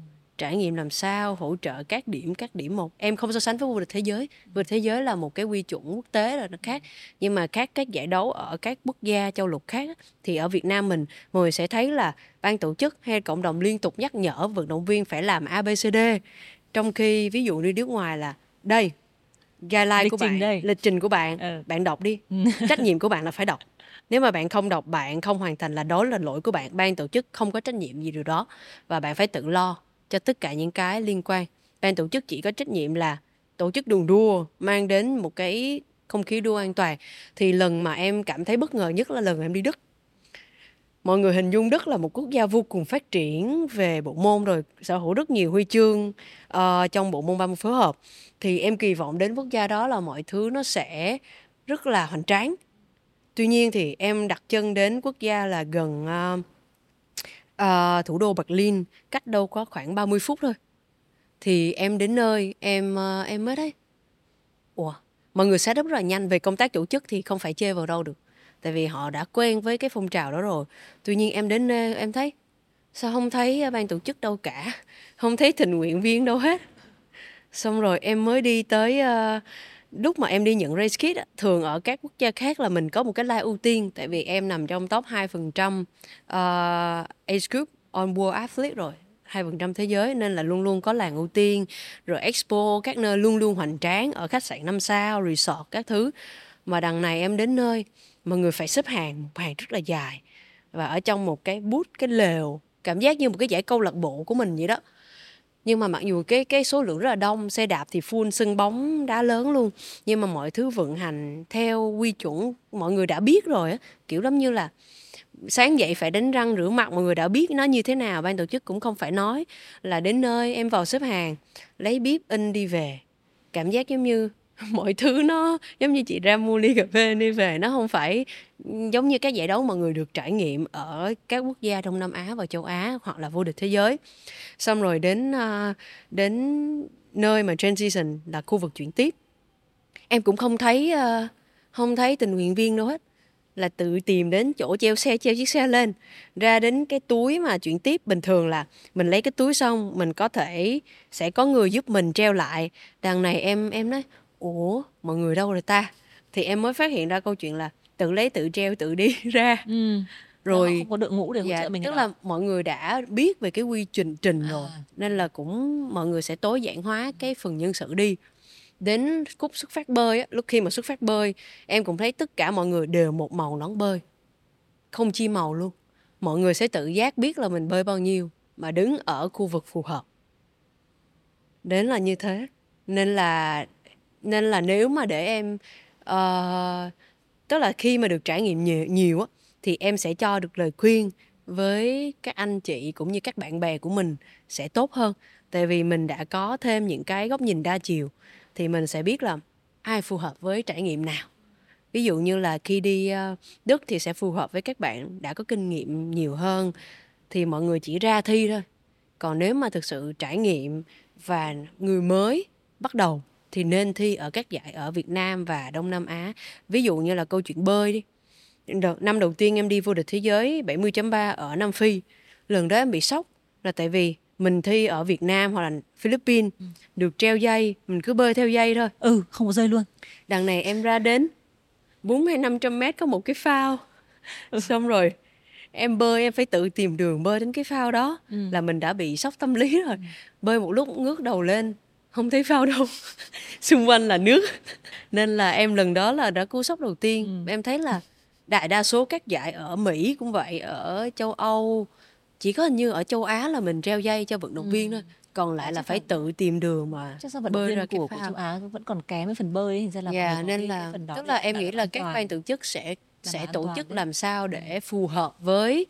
trải nghiệm làm sao hỗ trợ các điểm các điểm một. Em không so sánh với vô địch thế giới. Vô địch thế giới là một cái quy chuẩn quốc tế là nó khác. Nhưng mà các các giải đấu ở các quốc gia châu lục khác thì ở Việt Nam mình mọi người sẽ thấy là ban tổ chức hay cộng đồng liên tục nhắc nhở vận động viên phải làm ABCD trong khi ví dụ như nước ngoài là đây guideline Lịch của bạn đây. lịch trình của bạn Ừ. bạn đọc đi. Trách nhiệm của bạn là phải đọc. Nếu mà bạn không đọc bạn không hoàn thành là đó là lỗi của bạn. Ban tổ chức không có trách nhiệm gì điều đó và bạn phải tự lo cho tất cả những cái liên quan. Ban tổ chức chỉ có trách nhiệm là tổ chức đường đua mang đến một cái không khí đua an toàn. Thì lần mà em cảm thấy bất ngờ nhất là lần em đi Đức. Mọi người hình dung Đức là một quốc gia vô cùng phát triển về bộ môn rồi sở hữu rất nhiều huy chương uh, trong bộ môn 30 phối hợp. Thì em kỳ vọng đến quốc gia đó là mọi thứ nó sẽ rất là hoành tráng. Tuy nhiên thì em đặt chân đến quốc gia là gần uh, uh, thủ đô Berlin cách đâu có khoảng 30 phút thôi. Thì em đến nơi em uh, em mới thấy ủa mọi người setup rất là nhanh về công tác tổ chức thì không phải chê vào đâu được. Tại vì họ đã quen với cái phong trào đó rồi. Tuy nhiên em đến nơi em thấy sao không thấy ban tổ chức đâu cả? Không thấy tình nguyện viên đâu hết. Xong rồi em mới đi tới uh, lúc mà em đi nhận race kit thường ở các quốc gia khác là mình có một cái line ưu tiên tại vì em nằm trong top 2% uh, ờ, age group on World athlete rồi 2% thế giới nên là luôn luôn có làng ưu tiên. Rồi expo các nơi luôn luôn hoành tráng ở khách sạn năm sao resort các thứ. Mà đằng này em đến nơi mọi người phải xếp hàng một hàng rất là dài. Và ở trong một cái booth cái lều cảm giác như một cái giải câu lạc bộ của mình vậy đó nhưng mà mặc dù cái cái số lượng rất là đông, xe đạp thì full sân bóng đá lớn luôn. Nhưng mà mọi thứ vận hành theo quy chuẩn, mọi người đã biết rồi á. Kiểu giống như là sáng dậy phải đánh răng rửa mặt, mọi người đã biết nó như thế nào, ban tổ chức cũng không phải nói là đến nơi em vào xếp hàng, lấy bếp in đi về. Cảm giác giống như mọi thứ nó giống như chị ra mua ly cà phê đi về, nó không phải ừ, giống như các giải đấu mọi người được trải nghiệm ở các quốc gia đông nam á và châu á hoặc là vô địch thế giới. Xong rồi đến ờ, đến nơi mà transition là khu vực chuyển tiếp. Em cũng không thấy ờ, không thấy tình nguyện viên đâu hết, là tự tìm đến chỗ treo xe, treo chiếc xe lên. Ra đến cái túi mà chuyển tiếp, bình thường là mình lấy cái túi xong, mình có thể, sẽ có người giúp mình treo lại. Đằng này em em nói ủa mọi người đâu rồi ta? Thì em mới phát hiện ra câu chuyện là tự lấy tự treo tự đi ra. Ừ. rồi không có đội ngũ để hỗ dạ, trợ mình tức là mọi người đã biết về cái quy trình trình rồi À. nên là cũng mọi người sẽ tối giản hóa cái phần nhân sự đi. Đến cúp xuất phát bơi á, lúc khi mà xuất phát bơi em cũng thấy tất cả mọi người đều một màu nón bơi. Không chia màu luôn. Mọi người sẽ tự giác biết là mình bơi bao nhiêu mà đứng ở khu vực phù hợp. Đến là như thế. Nên là nên là nếu mà để em uh, tức là khi mà được trải nghiệm nhiều nhiều á thì em sẽ cho được lời khuyên với các anh chị cũng như các bạn bè của mình sẽ tốt hơn. Tại vì mình đã có thêm những cái góc nhìn đa chiều thì mình sẽ biết là ai phù hợp với trải nghiệm nào. Ví dụ như là khi đi ờ, đức thì sẽ phù hợp với các bạn đã có kinh nghiệm nhiều hơn thì mọi người chỉ ra thi thôi. Còn nếu mà thực sự trải nghiệm và người mới bắt đầu thì nên thi ở các giải ở Việt Nam và Đông Nam Á. Ví dụ như là câu chuyện bơi đi. Đợt, năm đầu tiên em đi vô địch thế giới 70.3 ở Nam Phi. Lần đó em bị sốc là tại vì mình thi ở Việt Nam hoặc là Philippines ừ. được treo dây, mình cứ bơi theo dây thôi. Ừ, không có dây luôn. Đằng này em ra đến 4 hay 500 mét có một cái phao. Ừ. Xong rồi em bơi em phải tự tìm đường bơi đến cái phao đó ừ. là mình đã bị sốc tâm lý rồi. Ừ. Bơi một lúc ngước đầu lên không thấy phao đâu. Xung quanh là nước. Nên là em lần đó là đã cú sốc đầu tiên. Ừ. em thấy là đại đa số các giải ở mỹ cũng vậy ở châu âu chỉ có hình như ở châu á là mình treo dây cho vận động ừ. viên thôi. Còn lại là phải tự tìm đường mà chắc sao vận động viên của, của châu Á vẫn còn kém với phần bơi ấy, là yeah, nên là phần đó tức là em nghĩ là các ban tổ chức sẽ sẽ tổ chức đấy. làm sao để phù hợp với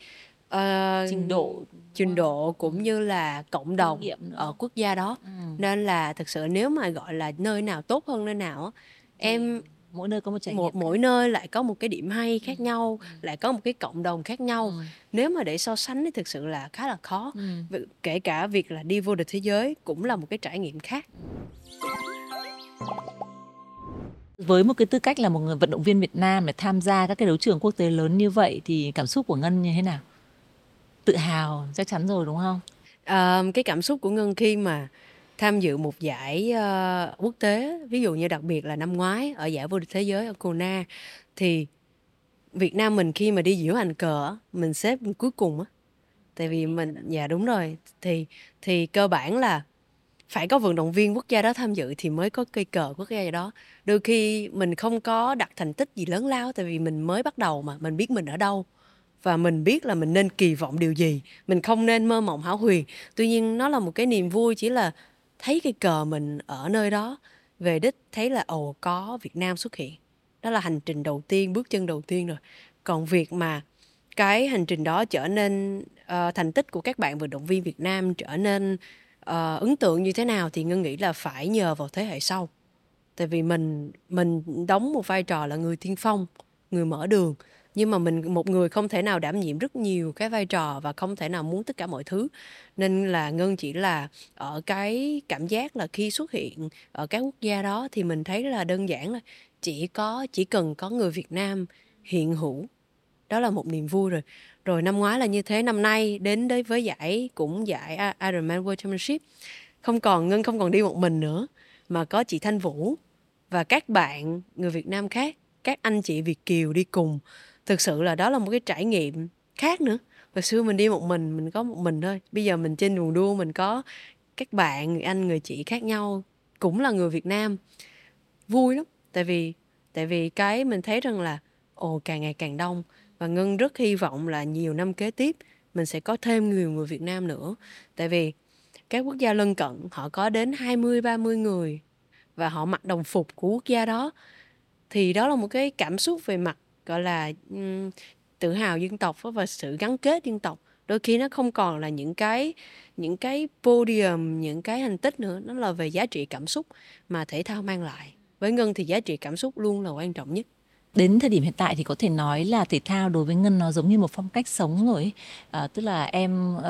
uh, trình độ trình độ cũng như là cộng đồng ở quốc gia đó ừ. nên là thực sự nếu mà gọi là nơi nào tốt hơn nơi nào em mỗi nơi có một trải một mỗi nơi lại có một cái điểm hay khác ừ. nhau ừ. lại có một cái cộng đồng khác nhau ừ. nếu mà để so sánh thì thực sự là khá là khó ừ. kể cả việc là đi vô địch thế giới cũng là một cái trải nghiệm khác với một cái tư cách là một người vận động viên Việt Nam để tham gia các cái đấu trường quốc tế lớn như vậy thì cảm xúc của Ngân như thế nào? Tự hào chắc chắn rồi đúng không? À, cái cảm xúc của ngân khi mà tham dự một giải uh, quốc tế ví dụ như đặc biệt là năm ngoái ở giải vô địch thế giới ở Kona thì Việt Nam mình khi mà đi diễu hành cờ mình xếp cuối cùng á. Tại vì mình dạ đúng rồi thì thì cơ bản là phải có vận động viên quốc gia đó tham dự thì mới có cây cờ quốc gia đó. Đôi khi mình không có đặt thành tích gì lớn lao tại vì mình mới bắt đầu mà mình biết mình ở đâu và mình biết là mình nên kỳ vọng điều gì. Mình không nên mơ mộng hão huyền. Tuy nhiên nó là một cái niềm vui chỉ là thấy cái cờ mình ở nơi đó. Về đích thấy là ồ có việt nam xuất hiện. Đó là hành trình đầu tiên bước chân đầu tiên rồi. Còn việc mà cái hành trình đó trở nên uh, thành tích của các bạn vận động viên việt nam trở nên uh, ấn tượng như thế nào thì ngân nghĩ là phải nhờ vào thế hệ sau. Tại vì mình mình đóng một vai trò là người tiên phong người mở đường nhưng mà mình, một người không thể nào đảm nhiệm rất nhiều cái vai trò và không thể nào muốn tất cả mọi thứ. Nên là ngân chỉ là ở cái cảm giác là khi xuất hiện ở các quốc gia đó thì mình thấy là đơn giản là chỉ có, chỉ cần có người Việt Nam hiện hữu. Đó là một niềm vui rồi. Rồi năm ngoái là như thế, năm nay đến đấy với giải, cũng giải Ironman World Championship. Không còn, ngân không còn đi một mình nữa, mà có chị Thanh Vũ và các bạn người Việt Nam khác, các anh chị Việt kiều đi cùng thực sự là đó là một cái trải nghiệm khác nữa. Hồi xưa mình đi một mình mình có một mình thôi. Bây giờ mình trên đường đua, mình có các bạn người anh người chị khác nhau, cũng là người việt nam. Vui lắm. Tại vì tại vì cái mình thấy rằng là, ồ, càng ngày càng đông. Và ngân rất hy vọng là nhiều năm kế tiếp, mình sẽ có thêm nhiều người Việt Nam nữa. Tại vì các quốc gia lân cận, họ có đến 20 30 người và họ mặc đồng phục của quốc gia đó. Thì đó là một cái cảm xúc về mặt gọi là um, tự hào dân tộc và sự gắn kết dân tộc. Đôi khi nó không còn là những cái những cái podium những cái thành tích nữa nó là về giá trị cảm xúc mà thể thao mang lại. Với ngân thì giá trị cảm xúc luôn là quan trọng nhất. Đến thời điểm hiện tại thì có thể nói là thể thao đối với ngân nó giống như một phong cách sống rồi À, tức là em uh,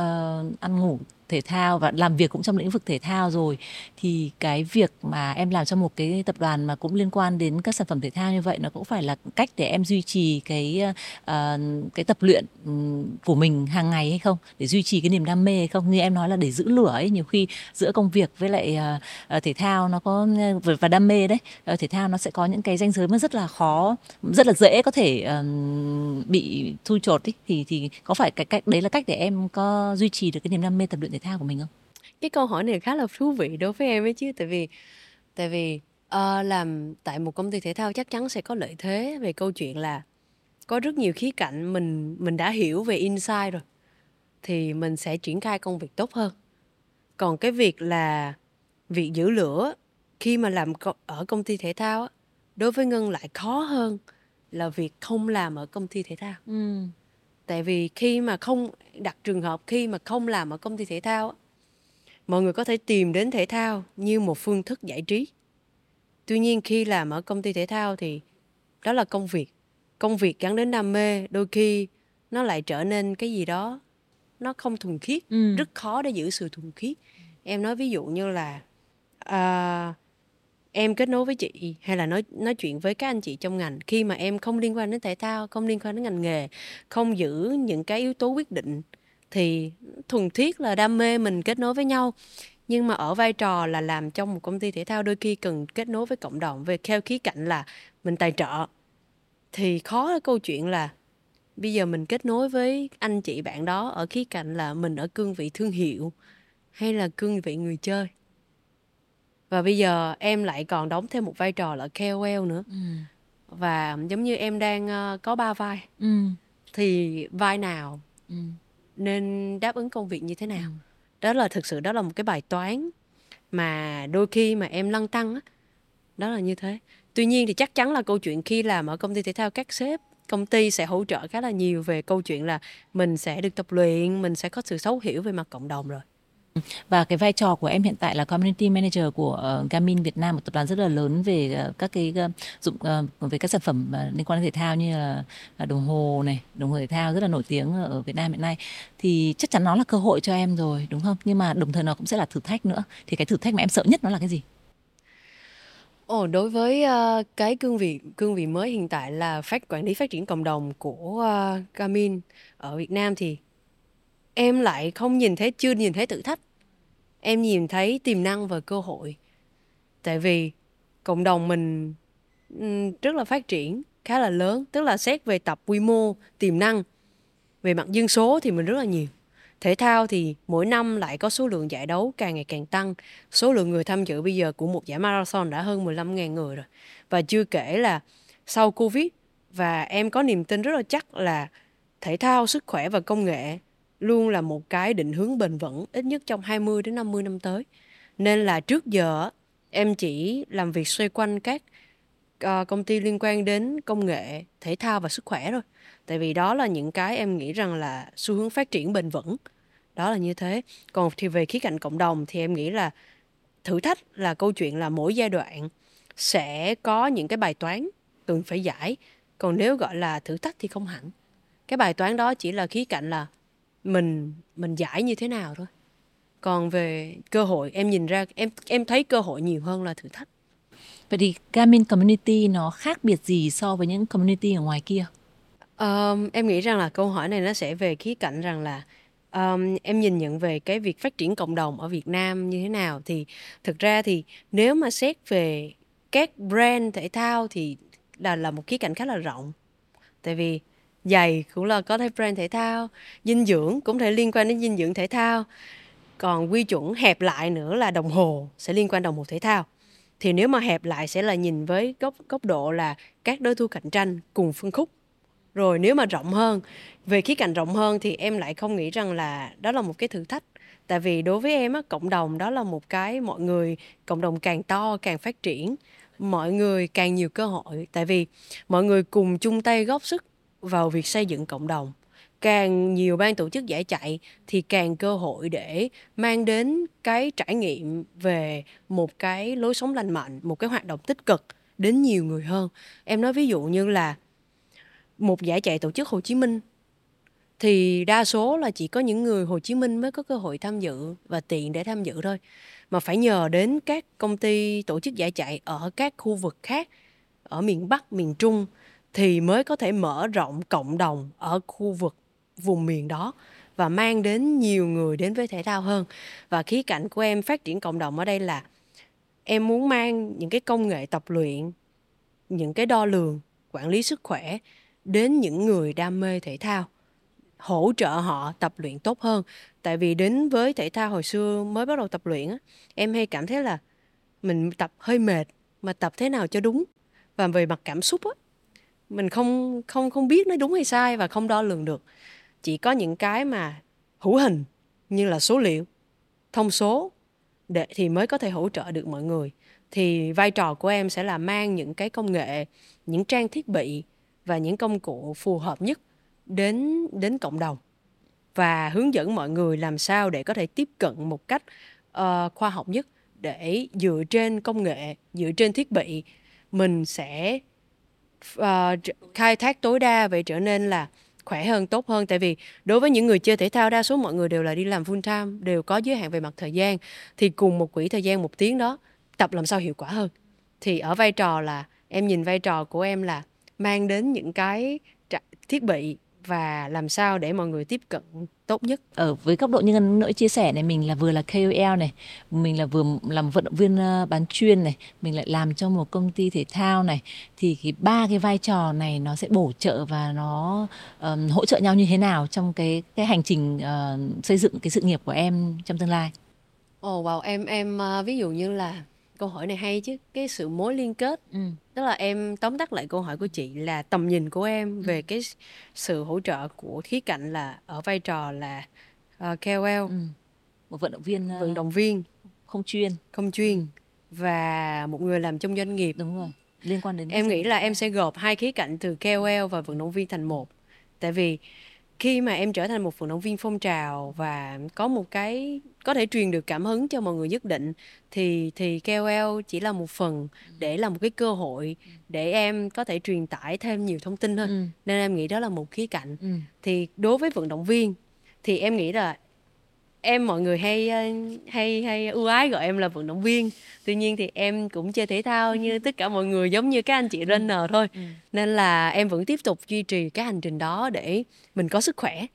ăn ngủ thể thao và làm việc cũng trong lĩnh vực thể thao rồi thì cái việc mà em làm cho một cái tập đoàn mà cũng liên quan đến các sản phẩm thể thao như vậy nó cũng phải là cách để em duy trì cái uh, cái tập luyện ừ, của mình hàng ngày hay không để duy trì cái niềm đam mê hay không như em nói là để giữ lửa ấy nhiều khi giữa công việc với lại uh, thể thao nó có và đam mê đấy uh, thể thao nó sẽ có những cái danh giới mà rất là khó rất là dễ có thể uh, bị thu chột ấy. thì thì có phải cái cách đấy là cách để em có duy trì được cái niềm đam mê tập luyện thể thao của mình không? Cái câu hỏi này khá là thú vị đối với em ấy chứ tại vì tại vì uh, làm tại một công ty thể thao chắc chắn sẽ có lợi thế về câu chuyện là có rất nhiều khía cạnh mình mình đã hiểu về insight rồi thì mình sẽ triển khai công việc tốt hơn. Còn cái việc là việc giữ lửa khi mà làm ở công ty thể thao đối với ngân lại khó hơn là việc không làm ở công ty thể thao ừ. Tại vì khi mà không đặt trường hợp khi mà không làm ở công ty thể thao mọi người có thể tìm đến thể thao như một phương thức giải trí. Tuy nhiên khi làm ở công ty thể thao thì đó là công việc. Công việc gắn đến đam mê đôi khi nó lại trở nên cái gì đó nó không thuần khiết ừ. rất khó để giữ sự thuần khiết. Em nói ví dụ như là uh, em kết nối với chị hay là nói nói chuyện với các anh chị trong ngành khi mà em không liên quan đến thể thao, không liên quan đến ngành nghề, không giữ những cái yếu tố quyết định thì thuần thiết là đam mê mình kết nối với nhau. Nhưng mà ở vai trò là làm trong một công ty thể thao đôi khi cần kết nối với cộng đồng về theo khí cạnh là mình tài trợ. Thì khó câu chuyện là bây giờ mình kết nối với anh chị bạn đó ở khía cạnh là mình ở cương vị thương hiệu hay là cương vị người chơi và bây giờ em lại còn đóng thêm một vai trò là KOL nữa ừ. và giống như em đang uh, có ba vai ừ. thì vai nào ừ. nên đáp ứng công việc như thế nào ừ. đó là thực sự đó là một cái bài toán mà đôi khi mà em lăn tăng đó là như thế tuy nhiên thì chắc chắn là câu chuyện khi làm ở công ty thể thao các sếp công ty sẽ hỗ trợ khá là nhiều về câu chuyện là mình sẽ được tập luyện mình sẽ có sự thấu hiểu về mặt cộng đồng rồi và cái vai trò của em hiện tại là community manager của uh, Garmin Việt Nam một tập đoàn rất là lớn về uh, các cái uh, dụng uh, về các sản phẩm uh, liên quan đến thể thao như là uh, đồng hồ này đồng hồ thể thao rất là nổi tiếng ở Việt Nam hiện nay. Thì chắc chắn nó là cơ hội cho em rồi đúng không? Nhưng mà đồng thời nó cũng sẽ là thử thách nữa. Thì cái thử thách mà em sợ nhất nó là cái gì? Ồ, đối với uh, cái cương vị cương vị mới hiện tại là phát quản lý phát triển cộng đồng của uh, Garmin ở Việt Nam thì em lại không nhìn thấy, chưa nhìn thấy thử thách. Em nhìn thấy tiềm năng và cơ hội. Tại vì cộng đồng mình rất là phát triển, khá là lớn. Tức là xét về tập quy mô, tiềm năng, về mặt dân số thì mình rất là nhiều. Thể thao thì mỗi năm lại có số lượng giải đấu càng ngày càng tăng. Số lượng người tham dự bây giờ của một giải marathon đã hơn 15.000 người rồi. Và chưa kể là sau covid, và em có niềm tin rất là chắc là thể thao, sức khỏe và công nghệ luôn là một cái định hướng bền vững ít nhất trong 20 đến 50 năm tới. Nên là trước giờ em chỉ làm việc xoay quanh các ờ, công ty liên quan đến công nghệ, thể thao và sức khỏe thôi. Tại vì đó là những cái em nghĩ rằng là xu hướng phát triển bền vững. Đó là như thế. Còn thì về khía cạnh cộng đồng thì em nghĩ là thử thách là câu chuyện là mỗi giai đoạn sẽ có những cái bài toán cần phải giải. Còn nếu gọi là thử thách thì không hẳn. Cái bài toán đó chỉ là khía cạnh là mình mình giải như thế nào thôi. Còn về cơ hội em nhìn ra em em thấy cơ hội nhiều hơn là thử thách. Vậy thì Garmin community nó khác biệt gì so với những community ở ngoài kia? Um, em nghĩ rằng là câu hỏi này nó sẽ về khía cạnh rằng là um, em nhìn nhận về cái việc phát triển cộng đồng ở Việt Nam như thế nào. Thì thực ra thì nếu mà xét về các brand thể thao thì là là một khía cạnh khá là rộng. Tại vì giày cũng là có thể brand thể thao, dinh dưỡng cũng thể liên quan đến dinh dưỡng thể thao. Còn quy chuẩn hẹp lại nữa là đồng hồ sẽ liên quan đồng hồ thể thao. Thì nếu mà hẹp lại sẽ là nhìn với góc góc độ là các đối thủ cạnh tranh cùng phân khúc. Rồi nếu mà rộng hơn, về khía cạnh rộng hơn thì em lại không nghĩ rằng là đó là một cái thử thách. Tại vì đối với em á, cộng đồng đó là một cái mọi người, cộng đồng càng to càng phát triển, mọi người càng nhiều cơ hội. Tại vì mọi người cùng chung tay góp sức vào việc xây dựng cộng đồng. Càng nhiều ban tổ chức giải chạy thì càng cơ hội để mang đến cái trải nghiệm về một cái lối sống lành mạnh, một cái hoạt động tích cực đến nhiều người hơn. Em nói ví dụ như là một giải chạy tổ chức hồ chí minh, thì đa số là chỉ có những người hồ chí minh mới có cơ hội tham dự và tiện để tham dự thôi. Mà phải nhờ đến các công ty tổ chức giải chạy ở các khu vực khác, ở miền bắc, miền trung thì mới có thể mở rộng cộng đồng ở khu vực vùng miền đó và mang đến nhiều người đến với thể thao hơn. Và khía cạnh của em phát triển cộng đồng ở đây là em muốn mang những cái công nghệ tập luyện, những cái đo lường, quản lý sức khỏe đến những người đam mê thể thao, hỗ trợ họ tập luyện tốt hơn. Tại vì đến với thể thao hồi xưa mới bắt đầu tập luyện á, em hay cảm thấy là mình tập hơi mệt mà tập thế nào cho đúng. Và về mặt cảm xúc á mình không không không biết nó đúng hay sai và không đo lường được. Chỉ có những cái mà hữu hình như là số liệu thông số để thì mới có thể hỗ trợ được mọi người. Thì vai trò của em sẽ là mang những cái công nghệ những trang thiết bị và những công cụ phù hợp nhất đến đến cộng đồng và hướng dẫn mọi người làm sao để có thể tiếp cận một cách uh, khoa học nhất để dựa trên công nghệ dựa trên thiết bị mình sẽ uh, khai thác tối đa vậy trở nên là khỏe hơn tốt hơn. Tại vì đối với những người chơi thể thao đa số mọi người đều là đi làm full time đều có giới hạn về mặt thời gian. Thì cùng một quỹ thời gian một tiếng đó tập làm sao hiệu quả hơn? Thì ở vai trò là em nhìn vai trò của em là mang đến những cái thiết bị và làm sao để mọi người tiếp cận tốt nhất? Ở với góc độ như ngân nỗi chia sẻ này mình là vừa là KOL này mình là vừa làm vận động viên ờ, bán chuyên này mình lại làm cho một công ty thể thao này thì cái ba cái vai trò này nó sẽ bổ trợ và nó um, hỗ trợ nhau như thế nào trong cái cái hành trình uh, xây dựng cái sự nghiệp của em trong tương lai? Ồ oh, wow em em ví dụ như là câu hỏi này hay chứ cái sự mối liên kết. Ừ. tức là em tóm tắt lại câu hỏi của chị là tầm nhìn của em ừ. về cái sự hỗ trợ của khía cạnh là ở vai trò là uh, KOL. Ừ. một vận động viên vận động viên. không chuyên. Không chuyên. Và một người làm trong doanh nghiệp. Đúng rồi. Liên quan đến em nghĩ là em sẽ gộp hai khía cạnh từ KOL và vận động viên thành một. Tại vì khi mà em trở thành một vận động viên phong trào và có một cái có thể truyền được cảm hứng cho mọi người nhất định thì thì KOL chỉ là một phần để là một cái cơ hội để em có thể truyền tải thêm nhiều thông tin hơn ừ. nên em nghĩ đó là một khía cạnh ừ. thì đối với vận động viên thì em nghĩ là em mọi người hay ờ, hay hay ưu ái gọi em là vận động viên. Tuy nhiên thì em cũng chơi thể thao như tất cả mọi người giống như các anh chị runner thôi. Ừ. nên là em vẫn tiếp tục duy trì cái hành trình đó để mình có sức khỏe.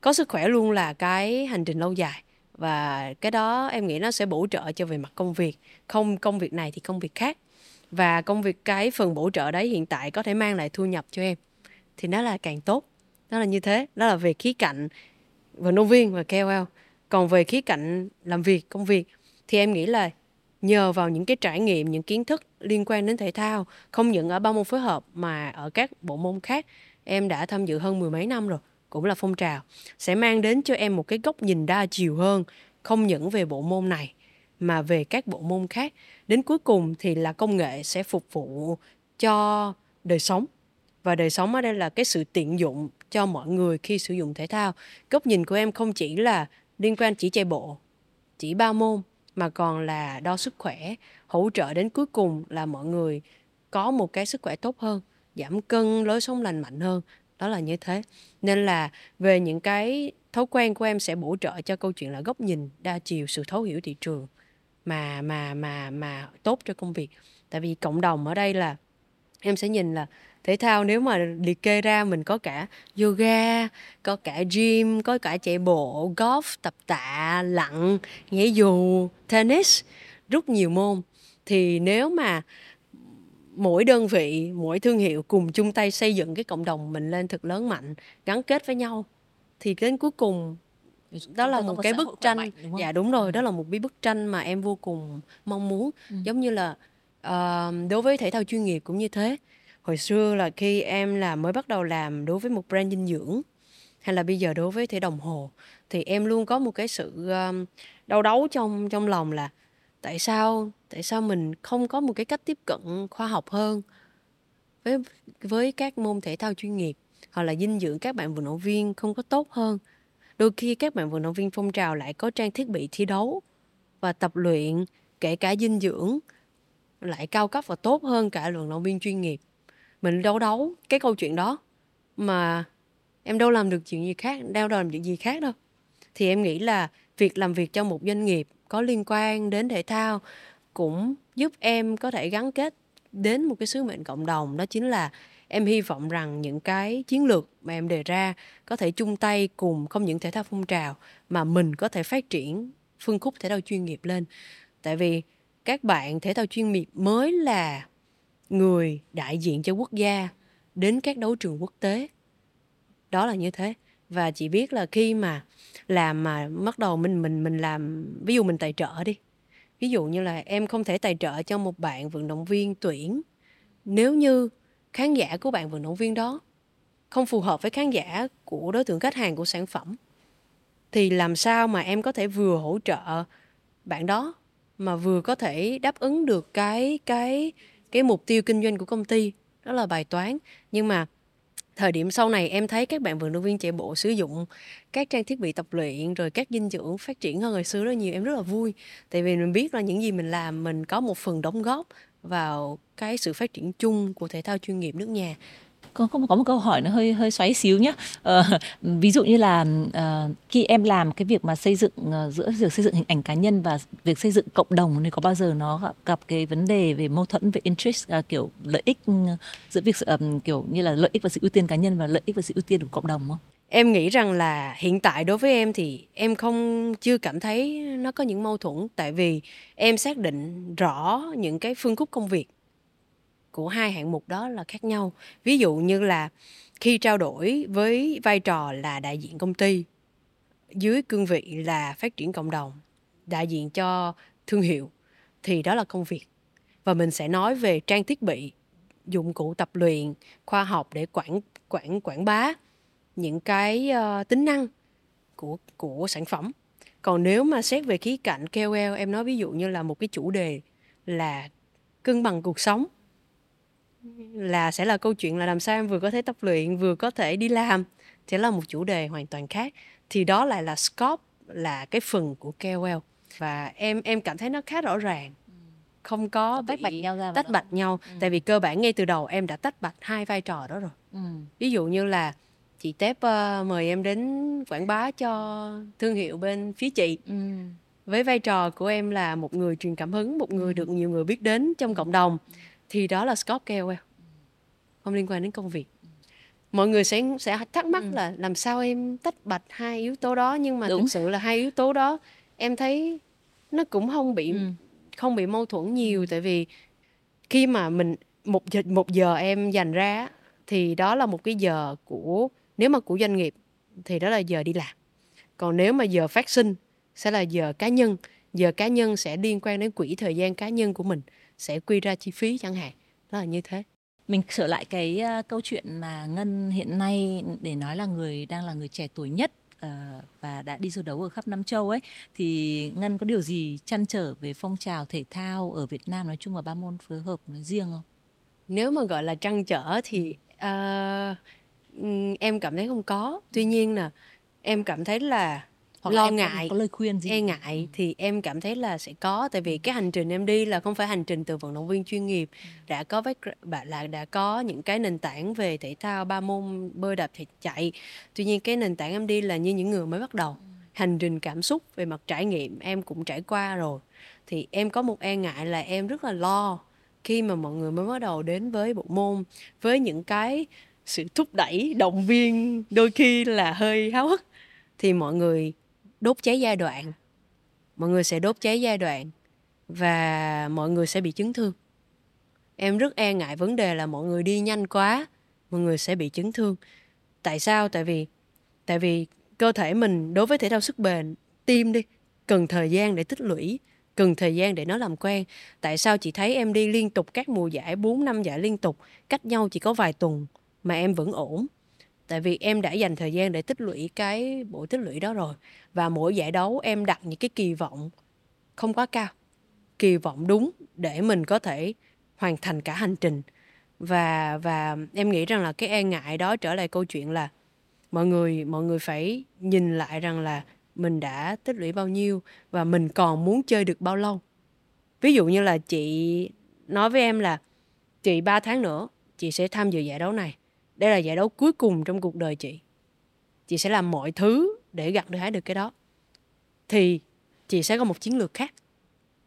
Có sức khỏe luôn là cái hành trình lâu dài. Và cái đó em nghĩ nó sẽ bổ trợ cho về mặt công việc. Không công việc này thì công việc khác. Và công việc cái phần bổ trợ đấy hiện tại có thể mang lại thu nhập cho em. Thì nó là càng tốt. Nó là như thế. Đó là về khía cạnh vận động viên và KOL còn về khía cạnh làm việc, công việc, thì em nghĩ là nhờ vào những cái trải nghiệm, những kiến thức liên quan đến thể thao, không những ở ba môn phối hợp mà ở các bộ môn khác, em đã tham dự hơn mười mấy năm rồi, cũng là phong trào, sẽ mang đến cho em một cái góc nhìn đa chiều hơn, không những về bộ môn này, mà về các bộ môn khác. Đến cuối cùng thì là công nghệ sẽ phục vụ cho đời sống, và đời sống ở đây là cái sự tiện dụng cho mọi người khi sử dụng thể thao. Góc nhìn của em không chỉ là liên quan chỉ chạy bộ, chỉ ba môn, mà còn là đo sức khỏe, hỗ trợ đến cuối cùng là mọi người có một cái sức khỏe tốt hơn, giảm cân, lối sống lành mạnh hơn. Đó là như thế. Nên là về những cái thói quen của em sẽ bổ trợ cho câu chuyện là góc nhìn, đa chiều, sự thấu hiểu thị trường mà mà mà mà tốt cho công việc. Tại vì cộng đồng ở đây là em sẽ nhìn là thể thao nếu mà liệt kê ra mình có cả yoga có cả gym có cả chạy bộ golf tập tạ lặn nhảy dù tennis rất nhiều môn thì nếu mà mỗi đơn vị mỗi thương hiệu cùng chung tay xây dựng cái cộng đồng mình lên thật lớn mạnh gắn kết với nhau thì đến cuối cùng đó là một cái bức tranh mạnh, đúng dạ đúng rồi ừ. đó là một cái bức tranh mà em vô cùng mong muốn ừ. giống như là uh, đối với thể thao chuyên nghiệp cũng như thế hồi xưa là khi em là mới bắt đầu làm đối với một brand dinh dưỡng hay là bây giờ đối với thể đồng hồ thì em luôn có một cái sự um, đau đấu trong trong lòng là tại sao tại sao mình không có một cái cách tiếp cận khoa học hơn với với các môn thể thao chuyên nghiệp hoặc là dinh dưỡng các bạn vận động viên không có tốt hơn. Đôi khi các bạn vận động viên phong trào lại có trang thiết bị thi đấu và tập luyện kể cả dinh dưỡng lại cao cấp và tốt hơn cả vận động viên chuyên nghiệp mình đấu đấu cái câu chuyện đó. Mà em đâu làm được chuyện gì khác, đâu làm chuyện gì khác đâu. Thì em nghĩ là việc làm việc cho một doanh nghiệp có liên quan đến thể thao cũng giúp em có thể gắn kết đến một cái sứ mệnh cộng đồng. Đó chính là em hy vọng rằng những cái chiến lược mà em đề ra có thể chung tay cùng không những thể thao phong trào mà mình có thể phát triển phân khúc thể thao chuyên nghiệp lên. Tại vì các bạn thể thao chuyên nghiệp mới là người đại diện cho quốc gia đến các đấu trường quốc tế. Đó là như thế. Và chị biết là khi mà làm mà bắt đầu mình mình mình làm, ví dụ mình tài trợ đi. Ví dụ như là em không thể tài trợ cho một bạn vận động viên tuyển nếu như khán giả của bạn vận động viên đó không phù hợp với khán giả của đối tượng khách hàng của sản phẩm, thì làm sao mà em có thể vừa hỗ trợ bạn đó mà vừa có thể đáp ứng được cái cái cái mục tiêu kinh doanh của công ty, đó là bài toán. Nhưng mà thời điểm sau này em thấy các bạn vận động viên chạy bộ sử dụng các trang thiết bị tập luyện rồi các dinh dưỡng phát triển hơn hồi xưa rất nhiều, em rất là vui. Tại vì mình biết là những gì mình làm, mình có một phần đóng góp vào cái sự phát triển chung của thể thao chuyên nghiệp nước nhà có có có một câu hỏi nó hơi hơi xoáy xíu nhé ờ, ví dụ như là uh, khi em làm cái việc mà xây dựng uh, giữa việc xây dựng hình ảnh cá nhân và việc xây dựng cộng đồng thì có bao giờ nó gặp, gặp cái vấn đề về mâu thuẫn về interest uh, kiểu lợi ích uh, giữa việc um, kiểu như là lợi ích và sự ưu tiên cá nhân và lợi ích và sự ưu tiên của cộng đồng không? Em nghĩ rằng là hiện tại đối với em thì em không chưa cảm thấy nó có những mâu thuẫn tại vì em xác định rõ những cái phương khúc công việc của hai hạng mục đó là khác nhau. Ví dụ như là khi trao đổi với vai trò là đại diện công ty dưới cương vị là phát triển cộng đồng đại diện cho thương hiệu thì đó là công việc. Và mình sẽ nói về trang thiết bị dụng cụ tập luyện khoa học để quảng quảng quảng bá những cái uh, tính năng của của sản phẩm. Còn nếu mà xét về khía cạnh KOL em nói ví dụ như là một cái chủ đề là cân bằng cuộc sống là sẽ là câu chuyện là làm sao em vừa có thể tập luyện vừa có thể đi làm sẽ là một chủ đề hoàn toàn khác. Thì đó lại là scope là cái phần của KOL và em em cảm thấy nó khá rõ ràng. Không có tách bạch nhau ra tách bạch nhau. Ừ. tại vì cơ bản ngay từ đầu em đã tách bạch hai vai trò đó rồi. Ừ. ví dụ như là chị tép uh, mời em đến quảng bá cho thương hiệu bên phía chị. Ừ. với vai trò của em là một người truyền cảm hứng một người ừ. được nhiều người biết đến trong cộng đồng. Ừ thì đó là scope KOL không liên quan đến công việc mọi người sẽ sẽ thắc mắc ừ. là làm sao em tách bạch hai yếu tố đó nhưng mà Đúng. thực sự là hai yếu tố đó em thấy nó cũng không bị ừ. không bị mâu thuẫn nhiều ừ. tại vì khi mà mình một giờ, một giờ em dành ra thì đó là một cái giờ của nếu mà của doanh nghiệp thì đó là giờ đi làm còn nếu mà giờ phát sinh sẽ là giờ cá nhân giờ cá nhân sẽ liên quan đến quỹ thời gian cá nhân của mình sẽ quy ra chi phí chẳng hạn nó là như thế mình trở lại cái uh, câu chuyện mà ngân hiện nay để nói là người đang là người trẻ tuổi nhất uh, và đã đi du đấu ở khắp năm châu ấy thì ngân có điều gì chăn trở về phong trào thể thao ở Việt Nam nói chung và ba môn phối hợp nói riêng không? Nếu mà gọi là trăn trở thì uh, em cảm thấy không có. Tuy nhiên là em cảm thấy là hoặc lo ngại. có lời khuyên gì? E ngại thì em cảm thấy là sẽ có tại vì cái hành trình em đi là không phải hành trình từ vận động viên chuyên nghiệp. Ừ. đã có với bạn là đã có những cái nền tảng về thể thao ba môn bơi đạp thì chạy. Tuy nhiên cái nền tảng em đi là như những người mới bắt đầu. Ừ. hành trình cảm xúc về mặt trải nghiệm em cũng trải qua rồi. Thì em có một e ngại là em rất là lo khi mà mọi người mới bắt đầu đến với bộ môn với những cái sự thúc đẩy động viên đôi khi là hơi háo hức. Thì mọi người đốt cháy giai đoạn. Mọi người sẽ đốt cháy giai đoạn và mọi người sẽ bị chấn thương. Em rất e ngại vấn đề là mọi người đi nhanh quá, mọi người sẽ bị chấn thương. Tại sao? Tại vì tại vì cơ thể mình đối với thể thao sức bền, tim đi, cần thời gian để tích lũy, cần thời gian để nó làm quen. Tại sao chị thấy em đi liên tục các mùa giải 4 năm giải liên tục, cách nhau chỉ có vài tuần mà em vẫn ổn? Tại vì em đã dành thời gian để tích lũy cái bộ tích lũy đó rồi. Và mỗi giải đấu em đặt những cái kỳ vọng không quá cao. Kỳ vọng đúng để mình có thể hoàn thành cả hành trình. Và và em nghĩ rằng là cái e ngại đó trở lại câu chuyện là mọi người mọi người phải nhìn lại rằng là mình đã tích lũy bao nhiêu và mình còn muốn chơi được bao lâu. Ví dụ như là chị nói với em là chị 3 tháng nữa chị sẽ tham dự giải đấu này đây là giải đấu cuối cùng trong cuộc đời chị. Chị sẽ làm mọi thứ để gặt được hái được cái đó. Thì chị sẽ có một chiến lược khác.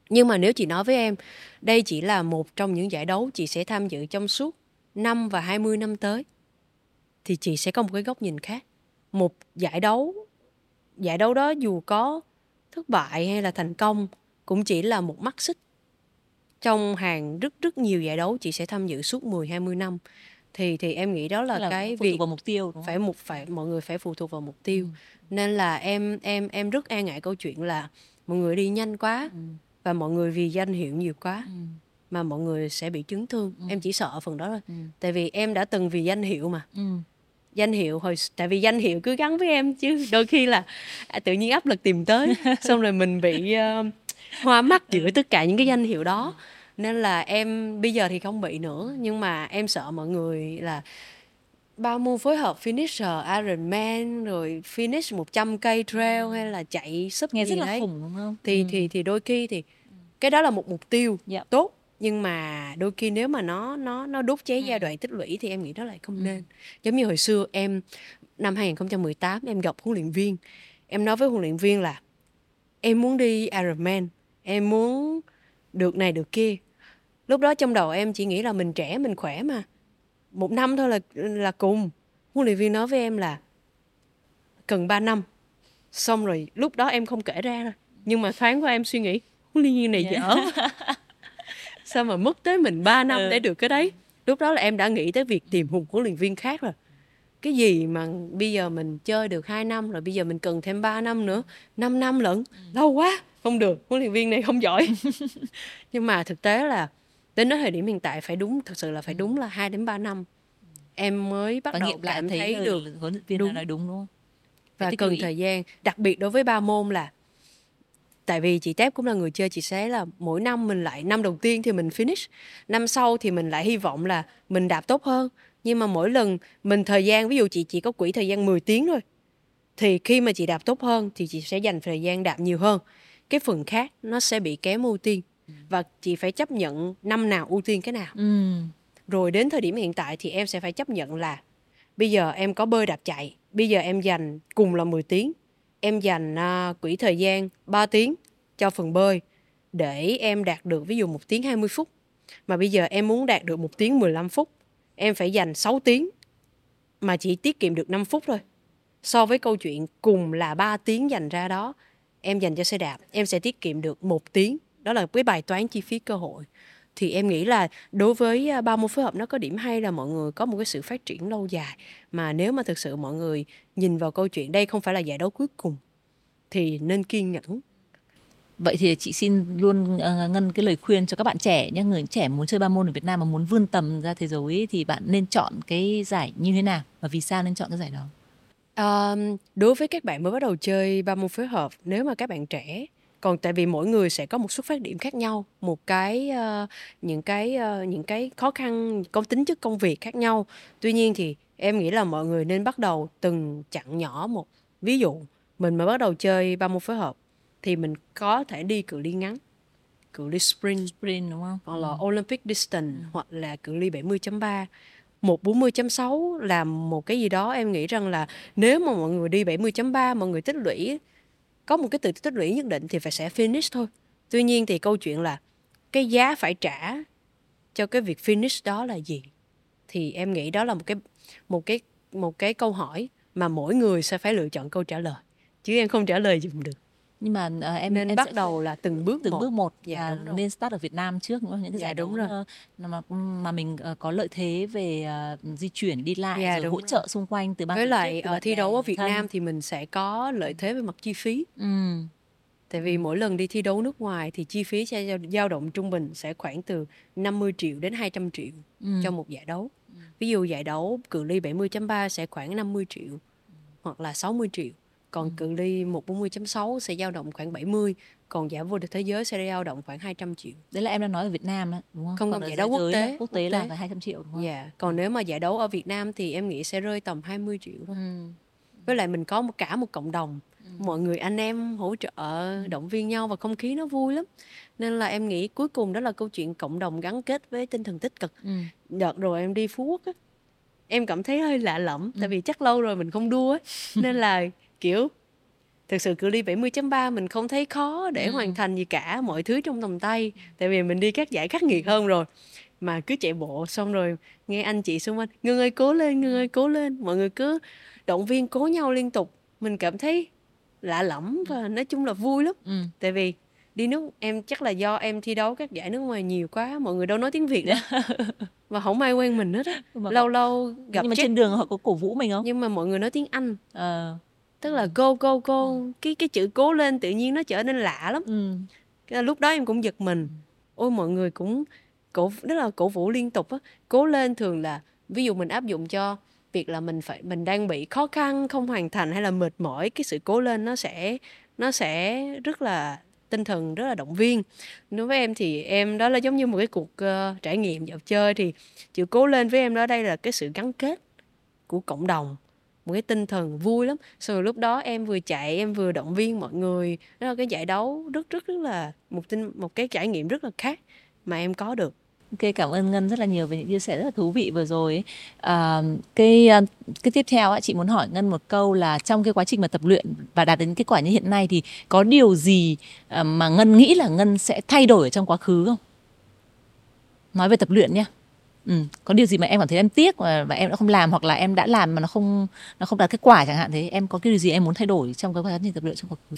Nhưng mà nếu chị nói với em, đây chỉ là một trong những giải đấu chị sẽ tham dự trong suốt năm và 20 năm tới, thì chị sẽ có một cái góc nhìn khác. Một giải đấu giải đấu đó dù có thất bại hay là thành công cũng chỉ là một mắt xích. Trong hàng rất rất nhiều giải đấu chị sẽ tham dự suốt 10 20 năm thì thì em nghĩ đó là, là cái việc vào mục tiêu đúng phải một phải mọi người phải phụ thuộc vào mục tiêu ừ. nên là em em em rất e ngại câu chuyện là mọi người đi nhanh quá ừ. và mọi người vì danh hiệu nhiều quá ừ. mà mọi người sẽ bị chấn thương ừ. em chỉ sợ phần đó thôi ừ. tại vì em đã từng vì danh hiệu mà ừ. danh hiệu hồi tại vì danh hiệu cứ gắn với em chứ đôi khi là à, tự nhiên áp lực tìm tới xong rồi mình bị uh, hoa mắt giữa tất cả những cái danh hiệu đó nên là em bây giờ thì không bị nữa nhưng mà em sợ mọi người là bao môn phối hợp finisher Ironman rồi finish 100 cây trail hay là chạy sub nghe gì rất là đấy khủng đúng không thì ừ. thì thì đôi khi thì cái đó là một mục tiêu Dạ. tốt nhưng mà đôi khi nếu mà nó nó nó đốt cháy giai đoạn tích lũy thì em nghĩ đó lại không Ừ. nên giống như hồi xưa em năm 2018 em gặp huấn luyện viên em nói với huấn luyện viên là em muốn đi Ironman em muốn được này được kia lúc đó trong đầu em chỉ nghĩ là mình trẻ mình khỏe mà. Một năm thôi là là cùng. Huấn luyện viên nói với em là cần 3 năm. Xong rồi lúc đó em không kể ra. Nhưng mà thoáng qua em suy nghĩ huấn luyện viên này Dạ. dở sao mà mất tới mình 3 năm Ừ. để được cái đấy? Lúc đó là em đã nghĩ tới việc tìm một huấn luyện viên khác rồi. Cái gì mà bây giờ mình chơi được 2 năm rồi bây giờ mình cần thêm 3 năm nữa? 5 năm lận? Lâu quá không được. Huấn luyện viên này không giỏi. Nhưng mà thực tế là đến đến thời điểm hiện tại phải đúng thực sự là phải đúng là 2 đến 3 năm. Em mới bắt và đầu cảm thấy, thấy ừ, được huấn luyện viên đúng. nói đúng không? Và cần lũy. thời gian đặc biệt đối với ba môn là tại vì chị Tép cũng là người chơi chị sẽ là mỗi năm mình lại năm đầu tiên thì mình finish năm sau thì mình lại hy vọng là mình đạp tốt hơn. Nhưng mà mỗi lần mình thời gian ví dụ chị chỉ có quỹ thời gian 10 tiếng thôi thì khi mà chị đạp tốt hơn thì chị sẽ dành thời gian đạp nhiều hơn. Cái phần khác nó sẽ bị kém ưu tiên và chị phải chấp nhận năm nào ưu tiên cái nào. Ừ. rồi đến thời điểm hiện tại thì em sẽ phải chấp nhận là bây giờ em có bơi đạp chạy bây giờ em dành cùng là 10 tiếng em dành à, quỹ thời gian 3 tiếng cho phần bơi để em đạt được ví dụ 1 tiếng 20 phút. Mà bây giờ em muốn đạt được 1 tiếng 15 phút em phải dành 6 tiếng mà chỉ tiết kiệm được 5 phút thôi. So với câu chuyện cùng là 3 tiếng dành ra đó em dành cho xe đạp em sẽ tiết kiệm được một tiếng đó là cái bài toán chi phí cơ hội. Thì em nghĩ là đối với ba môn phối hợp nó có điểm hay là mọi người có một cái sự phát triển lâu dài. Mà nếu mà thực sự mọi người nhìn vào câu chuyện đây không phải là giải đấu cuối cùng thì nên kiên nhẫn. Vậy thì chị xin luôn ờ, ngân cái lời khuyên cho các bạn trẻ nhé, người trẻ muốn chơi ba môn ở Việt Nam mà muốn vươn tầm ra thế giới ấy, thì bạn nên chọn cái giải như thế nào? Và vì sao nên chọn cái giải đó? À, đối với các bạn mới bắt đầu chơi ba môn phối hợp nếu mà các bạn trẻ còn tại vì mỗi người sẽ có một xuất phát điểm khác nhau một cái ờ, những cái ờ, những cái khó khăn công tính chất công việc khác nhau. Tuy nhiên thì em nghĩ là mọi người nên bắt đầu từng chặng nhỏ một. Ví dụ mình mà bắt đầu chơi ba môn phối hợp thì mình có thể đi cự ly ngắn cự ly sprint Sprint đúng không? hoặc là Olympic distance hoặc là cự ly 70.3 một 40.6 là một cái gì đó em nghĩ rằng là nếu mà mọi người đi 70.3 mọi người tích lũy có một cái từ tích lũy nhất định thì phải sẽ finish thôi. Tuy nhiên thì câu chuyện là cái giá phải trả cho cái việc finish đó là gì? Thì em nghĩ đó là một cái một cái một cái câu hỏi mà mỗi người sẽ phải lựa chọn câu trả lời. Chứ em không trả lời dùm được. Nhưng mà ờ, em nên em bắt sẽ- đầu là từng bước từng một bước một Dạ, rồi. nên start ở Việt Nam trước đúng không? Những cái Dạ, giải đúng đấu rồi. ờ, mà mà mình ờ, có lợi thế về ờ, di chuyển đi lại Dạ, rồi hỗ rồi. trợ xung quanh từ ban với tổ lại chức, từ ở thi đấu ở Việt thân. Nam thì mình sẽ có lợi thế về mặt chi phí Ừ. tại vì mỗi lần đi thi đấu nước ngoài thì chi phí sẽ dao- động trung bình sẽ khoảng từ 50 triệu đến 200 triệu Ừ. cho một giải đấu ví dụ giải đấu cự ly 70.3 sẽ khoảng 50 triệu hoặc là 60 triệu còn cự ly 140.6 sẽ dao động khoảng 70 còn giải vô địch thế giới sẽ dao động khoảng 200 triệu Đấy là em đang nói ở Việt Nam đó, đúng không? Không, Còn giải đấu quốc tế, quốc tế quốc là phải 200 triệu đúng không? Dạ, còn nếu mà giải đấu ở Việt Nam thì em nghĩ sẽ rơi tầm 20 triệu thôi. Ừ. Với lại mình có một cả một cộng đồng, mọi người anh em hỗ trợ, động viên nhau và không khí nó vui lắm. Nên là em nghĩ cuối cùng đó là câu chuyện cộng đồng gắn kết với tinh thần tích cực. Ừ. Đợt rồi em đi Phú Quốc á, em cảm thấy hơi lạ lẫm, tại vì chắc lâu rồi mình không đua á, nên là kiểu thực sự cự ly 70.3 mình không thấy khó để Ừ. hoàn thành gì cả, mọi thứ trong tầm tay. Tại vì mình đi các giải khắc nghiệt hơn rồi. Mà cứ chạy bộ xong rồi nghe anh chị xung quanh, Ngân ơi cố lên, Ngân ơi cố lên. Mọi người cứ động viên cố nhau liên tục. Mình cảm thấy lạ lẫm và nói chung là vui lắm. Ừ. Tại vì đi nước em chắc là do em thi đấu các giải nước ngoài nhiều quá, mọi người đâu nói tiếng Việt đâu. và không ai quen mình hết á. Lâu lâu gặp nhưng mà trên đường họ có cổ vũ mình không? nhưng mà mọi người nói tiếng Anh. Ờ. Tức là go go go, cái cái chữ cố lên tự nhiên nó trở nên lạ lắm. Ừ. Lúc đó em cũng giật mình ôi mọi người cũng cổ rất là cổ vũ liên tục á cố lên thường là ví dụ mình áp dụng cho việc là mình phải mình đang bị khó khăn không hoàn thành hay là mệt mỏi cái sự cố lên nó sẽ nó sẽ rất là tinh thần rất là động viên đối với em thì em đó là giống như một cái cuộc uh, trải nghiệm dạo chơi thì chịu cố lên với em đó đây là cái sự gắn kết của cộng đồng một cái tinh thần vui lắm sau rồi lúc đó em vừa chạy em vừa động viên mọi người đó là cái giải đấu rất rất rất là một tinh một cái trải nghiệm rất là khác mà em có được Ok, cảm ơn Ngân rất là nhiều về những chia sẻ rất là thú vị vừa rồi. À, cái à, cái tiếp theo chị muốn hỏi Ngân một câu là trong cái quá trình mà tập luyện và đạt đến kết quả như hiện nay thì có điều gì à, mà Ngân nghĩ là Ngân sẽ thay đổi trong quá khứ không? Nói về tập luyện nhé. Ừ, có điều gì mà em cảm thấy em tiếc mà, mà em đã không làm hoặc là em đã làm mà nó không nó không đạt kết quả chẳng hạn thế em có cái điều gì em muốn thay đổi trong cái quá trình tập luyện trong quá khứ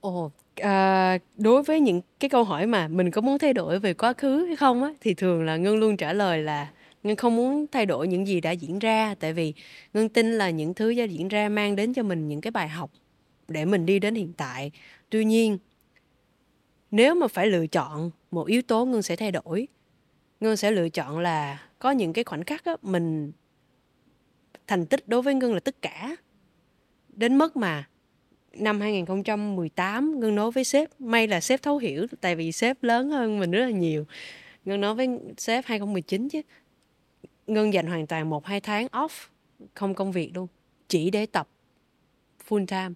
Ồ, à, đối với những cái câu hỏi mà mình có muốn thay đổi về quá khứ hay không á thì thường là Ngân luôn trả lời là Ngân không muốn thay đổi những gì đã diễn ra tại vì Ngân tin là những thứ đã diễn ra mang đến cho mình những cái bài học để mình đi đến hiện tại. Tuy nhiên, nếu mà phải lựa chọn một yếu tố Ngân sẽ thay đổi, Ngân sẽ lựa chọn là có những cái khoảnh khắc á, mình thành tích đối với Ngân là tất cả. Đến mức mà năm 2018 Ngân nói với sếp may là sếp thấu hiểu tại vì sếp lớn hơn mình rất là nhiều. Ngân nói với sếp 2019 chứ Ngân dành hoàn toàn một hai tháng off không công việc luôn chỉ để tập full time.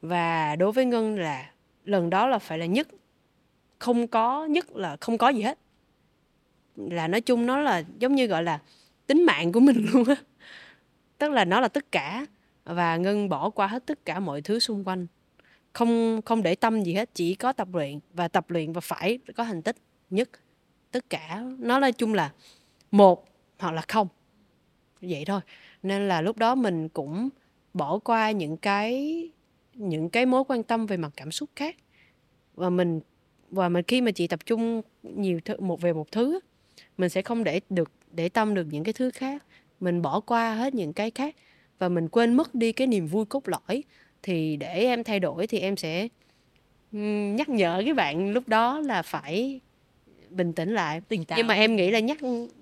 Và đối với Ngân là lần đó là phải là nhất không có nhất là không có gì hết là nói chung nó là giống như gọi là tính mạng của mình luôn á. Tức là nó là tất cả và ngân bỏ qua hết tất cả mọi thứ xung quanh. Không không để tâm gì hết, chỉ có tập luyện và tập luyện và phải có thành tích nhất. Tất cả, nó nói chung là một hoặc là không. Vậy thôi. Nên là lúc đó mình cũng bỏ qua những cái những cái mối quan tâm về mặt cảm xúc khác. Và mình và mình khi mà chị tập trung nhiều thứ, một, về một thứ mình sẽ không để được để tâm được những cái thứ khác. Mình bỏ qua hết những cái khác và mình quên mất đi cái niềm vui cốt lõi. Thì để em thay đổi thì em sẽ nhắc nhở cái bạn lúc đó là phải bình tĩnh lại. Tỉnh táo. Nhưng mà em nghĩ là nhắc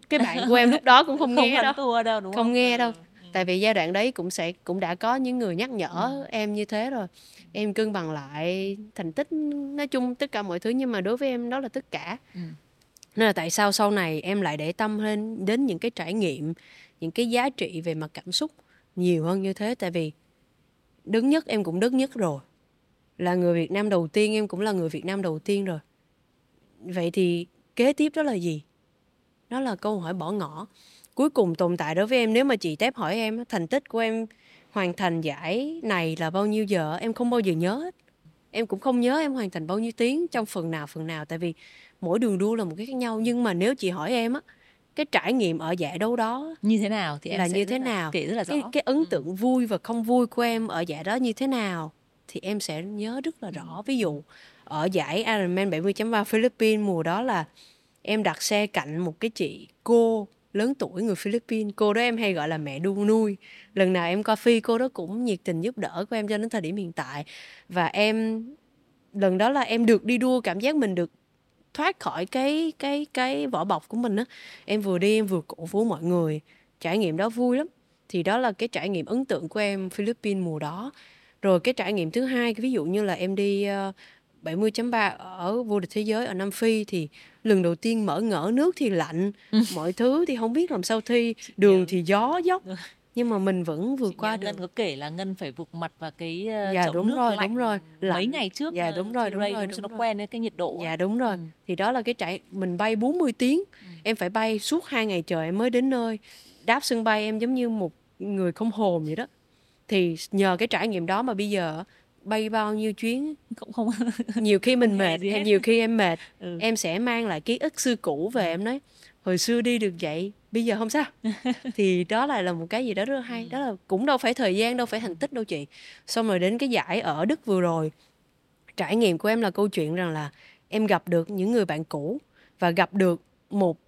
cái bạn của em lúc đó cũng không, không nghe đâu. đâu đúng không, không? nghe đâu. ừ. tại vì giai đoạn đấy cũng sẽ cũng đã có những người nhắc nhở ừ. em như thế rồi. Em cân bằng lại thành tích nói chung tất cả mọi thứ nhưng mà đối với em đó là tất cả. Ừ nên là tại sao sau này em lại để tâm lên đến những cái trải nghiệm, những cái giá trị về mặt cảm xúc nhiều hơn như thế? Tại vì đứng nhất em cũng đứng nhất rồi. Là người Việt Nam đầu tiên, em cũng là người Việt Nam đầu tiên rồi. Vậy thì kế tiếp đó là gì? Đó là câu hỏi bỏ ngỏ. Cuối cùng tồn tại đối với em, nếu mà chị tép hỏi em, thành tích của em hoàn thành giải này là bao nhiêu giờ, em không bao giờ nhớ hết. Em cũng không nhớ em hoàn thành bao nhiêu tiếng trong phần nào phần nào. Tại vì mỗi đường đua là một cái khác nhau nhưng mà nếu chị hỏi em á cái trải nghiệm ở giải đấu đó như thế nào thì em là sẽ như thế nào? kể rất là rõ. cái, cái ấn tượng ừ. vui và không vui của em ở giải đó như thế nào thì em sẽ nhớ rất là rõ. Ừ. ví dụ ở giải Ironman 70.3 Philippines mùa đó là em đặt xe cạnh một cái chị cô lớn tuổi người Philippines. Cô đó em hay gọi là mẹ đu nuôi. Lần nào em coi phi cô đó cũng nhiệt tình giúp đỡ của em cho đến thời điểm hiện tại. Và em lần đó là em được đi đua cảm giác mình được thoát khỏi cái cái cái vỏ bọc của mình á. Em vừa đi em vừa cổ vũ mọi người. Trải nghiệm đó vui lắm. Thì đó là cái trải nghiệm ấn tượng của em Philippines mùa đó. Rồi cái trải nghiệm thứ hai ví dụ như là em đi uh, 70.3 ở vô địch thế giới ở Nam Phi thì lần đầu tiên mở ngỡ nước thì lạnh ừ. mọi thứ thì không biết làm sao thi. Đường thì gió dốc nhưng mà mình vẫn vượt Chị qua được ngân có kể là ngân phải vụt mặt vào cái uh, dạ chậu đúng nước rồi lạnh đúng rồi lạnh. mấy ngày trước dạ đúng rồi đúng rồi, đúng đúng nó rồi. quen với cái nhiệt độ dạ đúng rồi ừ. thì đó là cái trải mình bay 40 tiếng ừ. em phải bay suốt hai ngày trời em mới đến nơi đáp sân bay em giống như một người không hồn vậy đó thì nhờ cái trải nghiệm đó mà bây giờ bay bao nhiêu chuyến cũng không nhiều khi mình mệt hay nhiều khi em mệt ừ. em sẽ mang lại ký ức xưa cũ về em nói hồi xưa đi được vậy bây giờ không sao. Thì đó lại là một cái gì đó rất là hay. Đó là cũng đâu phải thời gian đâu phải thành tích đâu chị. Xong rồi đến cái giải ở đức vừa rồi trải nghiệm của em là câu chuyện rằng là em gặp được những người bạn cũ và gặp được một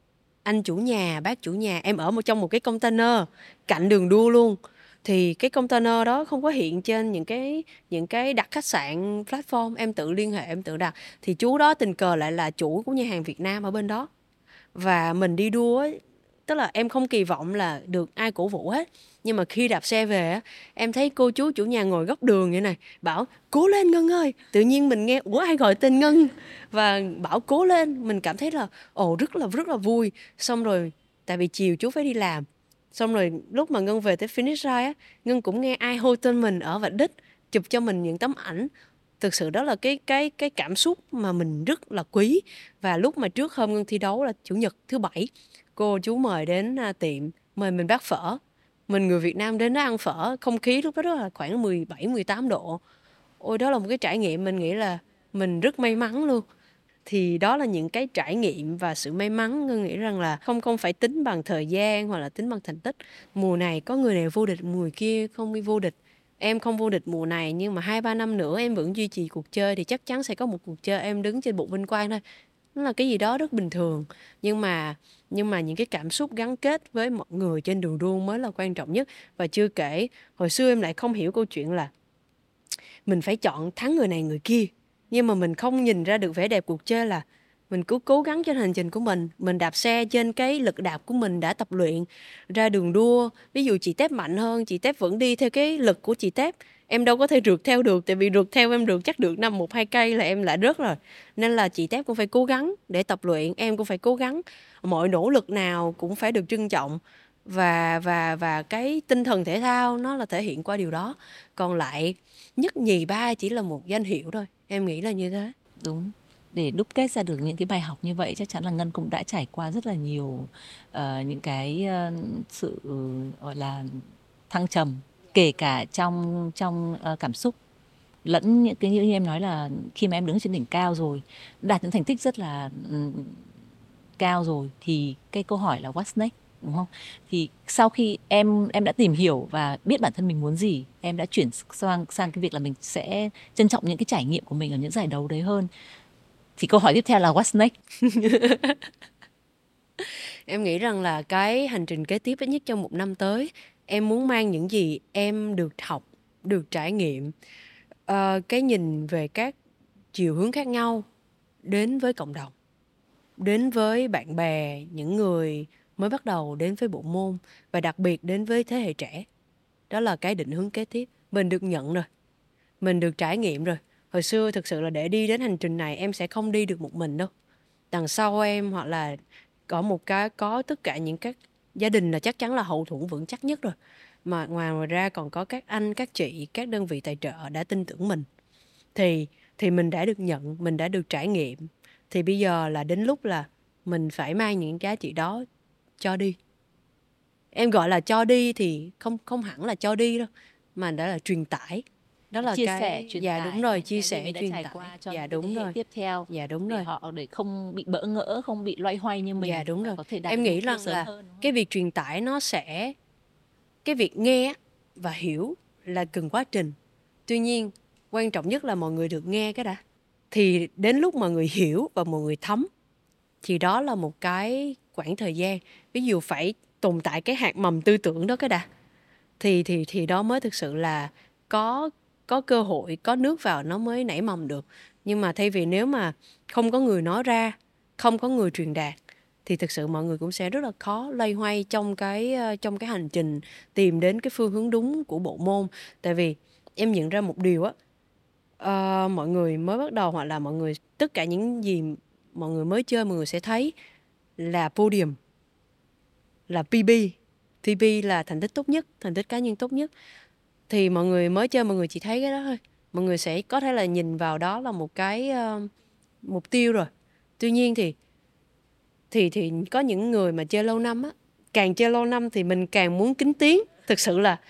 anh chủ nhà bác chủ nhà. Em ở một trong một cái container cạnh đường đua luôn. Thì cái container đó không có hiện trên những cái những cái đặt khách sạn platform. Em tự liên hệ em tự đặt. Thì chú đó tình cờ lại là chủ của nhà hàng Việt Nam ở bên đó. Và mình đi đua ấy, tức là em không kỳ vọng là được ai cổ vũ hết. Nhưng mà khi đạp xe về á, em thấy cô chú chủ nhà ngồi góc đường như này, bảo, cố lên ngân ơi. Tự nhiên mình nghe, ủa, ai gọi tên ngân? Và bảo, cố lên. Mình cảm thấy là, ồ, rất là rất là vui. Xong rồi, tại vì chiều chú phải đi làm. Xong rồi lúc mà ngân về tới finish line á, ngân cũng nghe ai hô tên mình ở vạch đích, chụp cho mình những tấm ảnh. Thực sự đó là cái cái cái cảm xúc mà mình rất là quý. Và lúc mà trước hôm ngân thi đấu là chủ nhật thứ bảy cô, chú mời đến à, tiệm, mời mình bát phở. Mình người Việt Nam đến đó ăn phở, không khí lúc đó là khoảng 17 18 độ. Ôi, đó là một cái trải nghiệm mình nghĩ là mình rất may mắn luôn. Thì đó là những cái trải nghiệm và sự may mắn. Ngân nghĩ rằng là không không phải tính bằng thời gian hoặc là tính bằng thành tích. Mùa này có người này vô địch, mùa kia không đi vô địch. Em không vô địch mùa này nhưng mà hai, ba năm nữa em vẫn duy trì cuộc chơi thì chắc chắn sẽ có một cuộc chơi em đứng trên bục vinh quang thôi nó là cái gì đó rất bình thường. Nhưng mà nhưng mà những cái cảm xúc gắn kết với mọi người trên đường đua mới là quan trọng nhất. Và chưa kể, hồi xưa em lại không hiểu câu chuyện là mình phải chọn thắng người này người kia. Nhưng mà mình không nhìn ra được vẻ đẹp cuộc chơi là mình cứ cố gắng trên hành trình của mình. Mình đạp xe trên cái lực đạp của mình đã tập luyện, ra đường đua. Ví dụ chị tép mạnh hơn, chị tép vẫn đi theo cái lực của chị tép em đâu có thể rượt theo được tại vì rượt theo em được chắc được năm một hai cây là em lại rớt rồi. Nên là chị tép cũng phải cố gắng để tập luyện em cũng phải cố gắng. Mọi nỗ lực nào cũng phải được trân trọng và và và cái tinh thần thể thao nó là thể hiện qua điều đó. Còn lại nhất nhì ba chỉ là một danh hiệu thôi. Em nghĩ là như thế. Đúng. Để đúc kết ra được những cái bài học như vậy chắc chắn là ngân cũng đã trải qua rất là nhiều uh, những cái uh, sự ừ, gọi là thăng trầm kể cả trong trong ờ, cảm xúc, lẫn những cái như em nói là khi mà em đứng trên đỉnh cao rồi, đạt những thành tích rất là ừ, cao rồi thì cái câu hỏi là what's next, đúng không? Thì sau khi em em đã tìm hiểu và biết bản thân mình muốn gì, em đã chuyển sang sang cái việc là mình sẽ trân trọng những cái trải nghiệm của mình ở những giải đấu đấy hơn, thì câu hỏi tiếp theo là what's next? Em nghĩ rằng là cái hành trình kế tiếp ít nhất trong một năm tới em muốn mang những gì em được học được trải nghiệm uh, cái nhìn về các chiều hướng khác nhau đến với cộng đồng đến với bạn bè những người mới bắt đầu đến với bộ môn và đặc biệt đến với thế hệ trẻ. Đó là cái định hướng kế tiếp. Mình được nhận rồi. Mình được trải nghiệm rồi. Hồi xưa thực sự là để đi đến hành trình này em sẽ không đi được một mình đâu. Đằng sau em hoặc là có một cái có tất cả những các gia đình là chắc chắn là hậu thuẫn vững chắc nhất rồi. Mà ngoài ngoài ra còn có các anh, các chị, các đơn vị tài trợ đã tin tưởng mình. Thì thì mình đã được nhận, mình đã được trải nghiệm. Thì bây giờ là đến lúc là mình phải mang những giá trị đó cho đi. Em gọi là cho đi thì không không hẳn là cho đi đâu, mà đã là truyền tải đó là chia cái sẻ truyền dạ tải đúng rồi chia sẻ truyền trải tải. qua cho dạ đúng rồi. tiếp theo dạ đúng để rồi. họ để không bị bỡ ngỡ không bị loay hoay như mình dạ đúng rồi. có thể em nghĩ rằng là hơn, cái việc truyền tải nó sẽ cái việc nghe và hiểu là cần quá trình. Tuy nhiên quan trọng nhất là mọi người được nghe cái đã. Thì đến lúc mọi người hiểu và mọi người thấm thì đó là một cái khoảng thời gian. Ví dụ phải tồn tại cái hạt mầm tư tưởng đó cái đã thì thì thì đó mới thực sự là có có cơ hội có nước vào nó mới nảy mầm được. Nhưng mà thay vì nếu mà không có người nói ra không có người truyền đạt thì thực sự mọi người cũng sẽ rất là khó loay hoay trong cái ờ, trong cái hành trình tìm đến cái phương hướng đúng của bộ môn. Tại vì em nhận ra một điều á uh, mọi người mới bắt đầu hoặc là mọi người tất cả những gì mọi người mới chơi mọi người sẽ thấy là podium là PB PB là thành tích tốt nhất thành tích cá nhân tốt nhất thì mọi người mới chơi mọi người chỉ thấy cái đó thôi. Mọi người sẽ có thể là nhìn vào đó là một cái uh, mục tiêu rồi. Tuy nhiên thì thì thì có những người mà chơi lâu năm á càng chơi lâu năm thì mình càng muốn kính tiếng. Thực sự là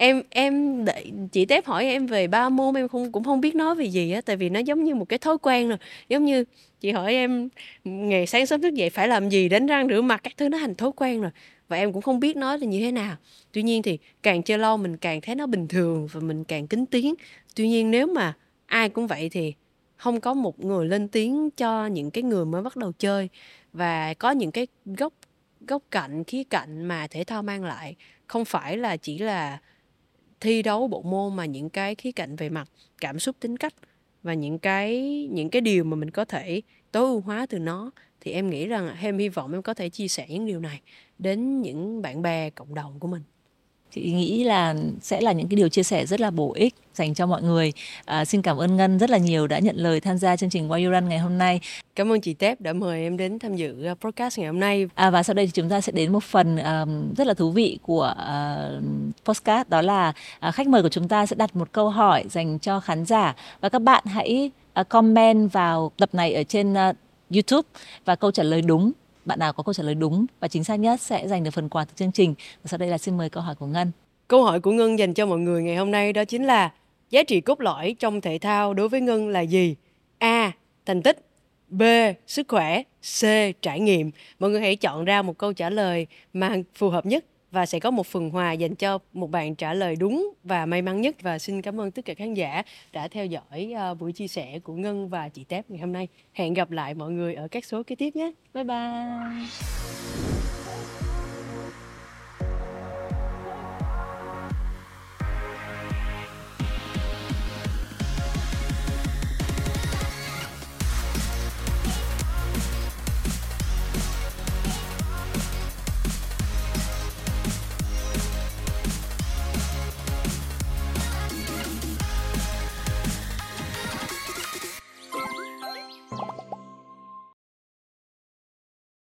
em em để chị tép hỏi em về ba môn, em không, cũng không biết nói về gì á, tại vì nó giống như một cái thói quen rồi. Giống như chị hỏi em ngày sáng sớm thức dậy phải làm gì đánh răng rửa mặt? Các thứ, nó thành thói quen rồi. Và em cũng không biết nói là như thế nào. Tuy nhiên thì càng chơi lâu mình càng thấy nó bình thường và mình càng kính tiếng. Tuy nhiên nếu mà ai cũng vậy thì không có một người lên tiếng cho những cái người mới bắt đầu chơi. Và có những cái góc góc cạnh, khía cạnh mà thể thao mang lại, không phải là chỉ là thi đấu bộ môn mà những cái khía cạnh về mặt cảm xúc tính cách và những cái những cái điều mà mình có thể tối ưu hóa từ nó, thì em nghĩ rằng em hy vọng em có thể chia sẻ những điều này đến những bạn bè, cộng đồng của mình chị nghĩ là sẽ là những cái điều chia sẻ rất là bổ ích dành cho mọi người. À, xin cảm ơn ngân rất là nhiều đã nhận lời tham gia chương trình Why You Run ngày hôm nay. Cảm ơn chị Tép đã mời em đến tham dự uh, podcast ngày hôm nay. À, và sau đây thì chúng ta sẽ đến một phần um, rất là thú vị của uh, podcast đó là uh, khách mời của chúng ta sẽ đặt một câu hỏi dành cho khán giả. Và các bạn hãy uh, comment vào tập này ở trên uh, YouTube và câu trả lời đúng bạn nào có câu trả lời đúng và chính xác nhất sẽ giành được phần quà từ chương trình. Và sau đây là xin mời câu hỏi của Ngân. Câu hỏi của Ngân dành cho mọi người ngày hôm nay đó chính là giá trị cốt lõi trong thể thao đối với Ngân là gì? A. Thành tích B. Sức khỏe C. Trải nghiệm Mọi người hãy chọn ra một câu trả lời mà phù hợp nhất và sẽ có một phần quà dành cho một bạn trả lời đúng và may mắn nhất và xin cảm ơn tất cả khán giả đã theo dõi uh, buổi chia sẻ của Ngân và chị Tép ngày hôm nay. Hẹn gặp lại mọi người ở các số kế tiếp nhé. Bye bye.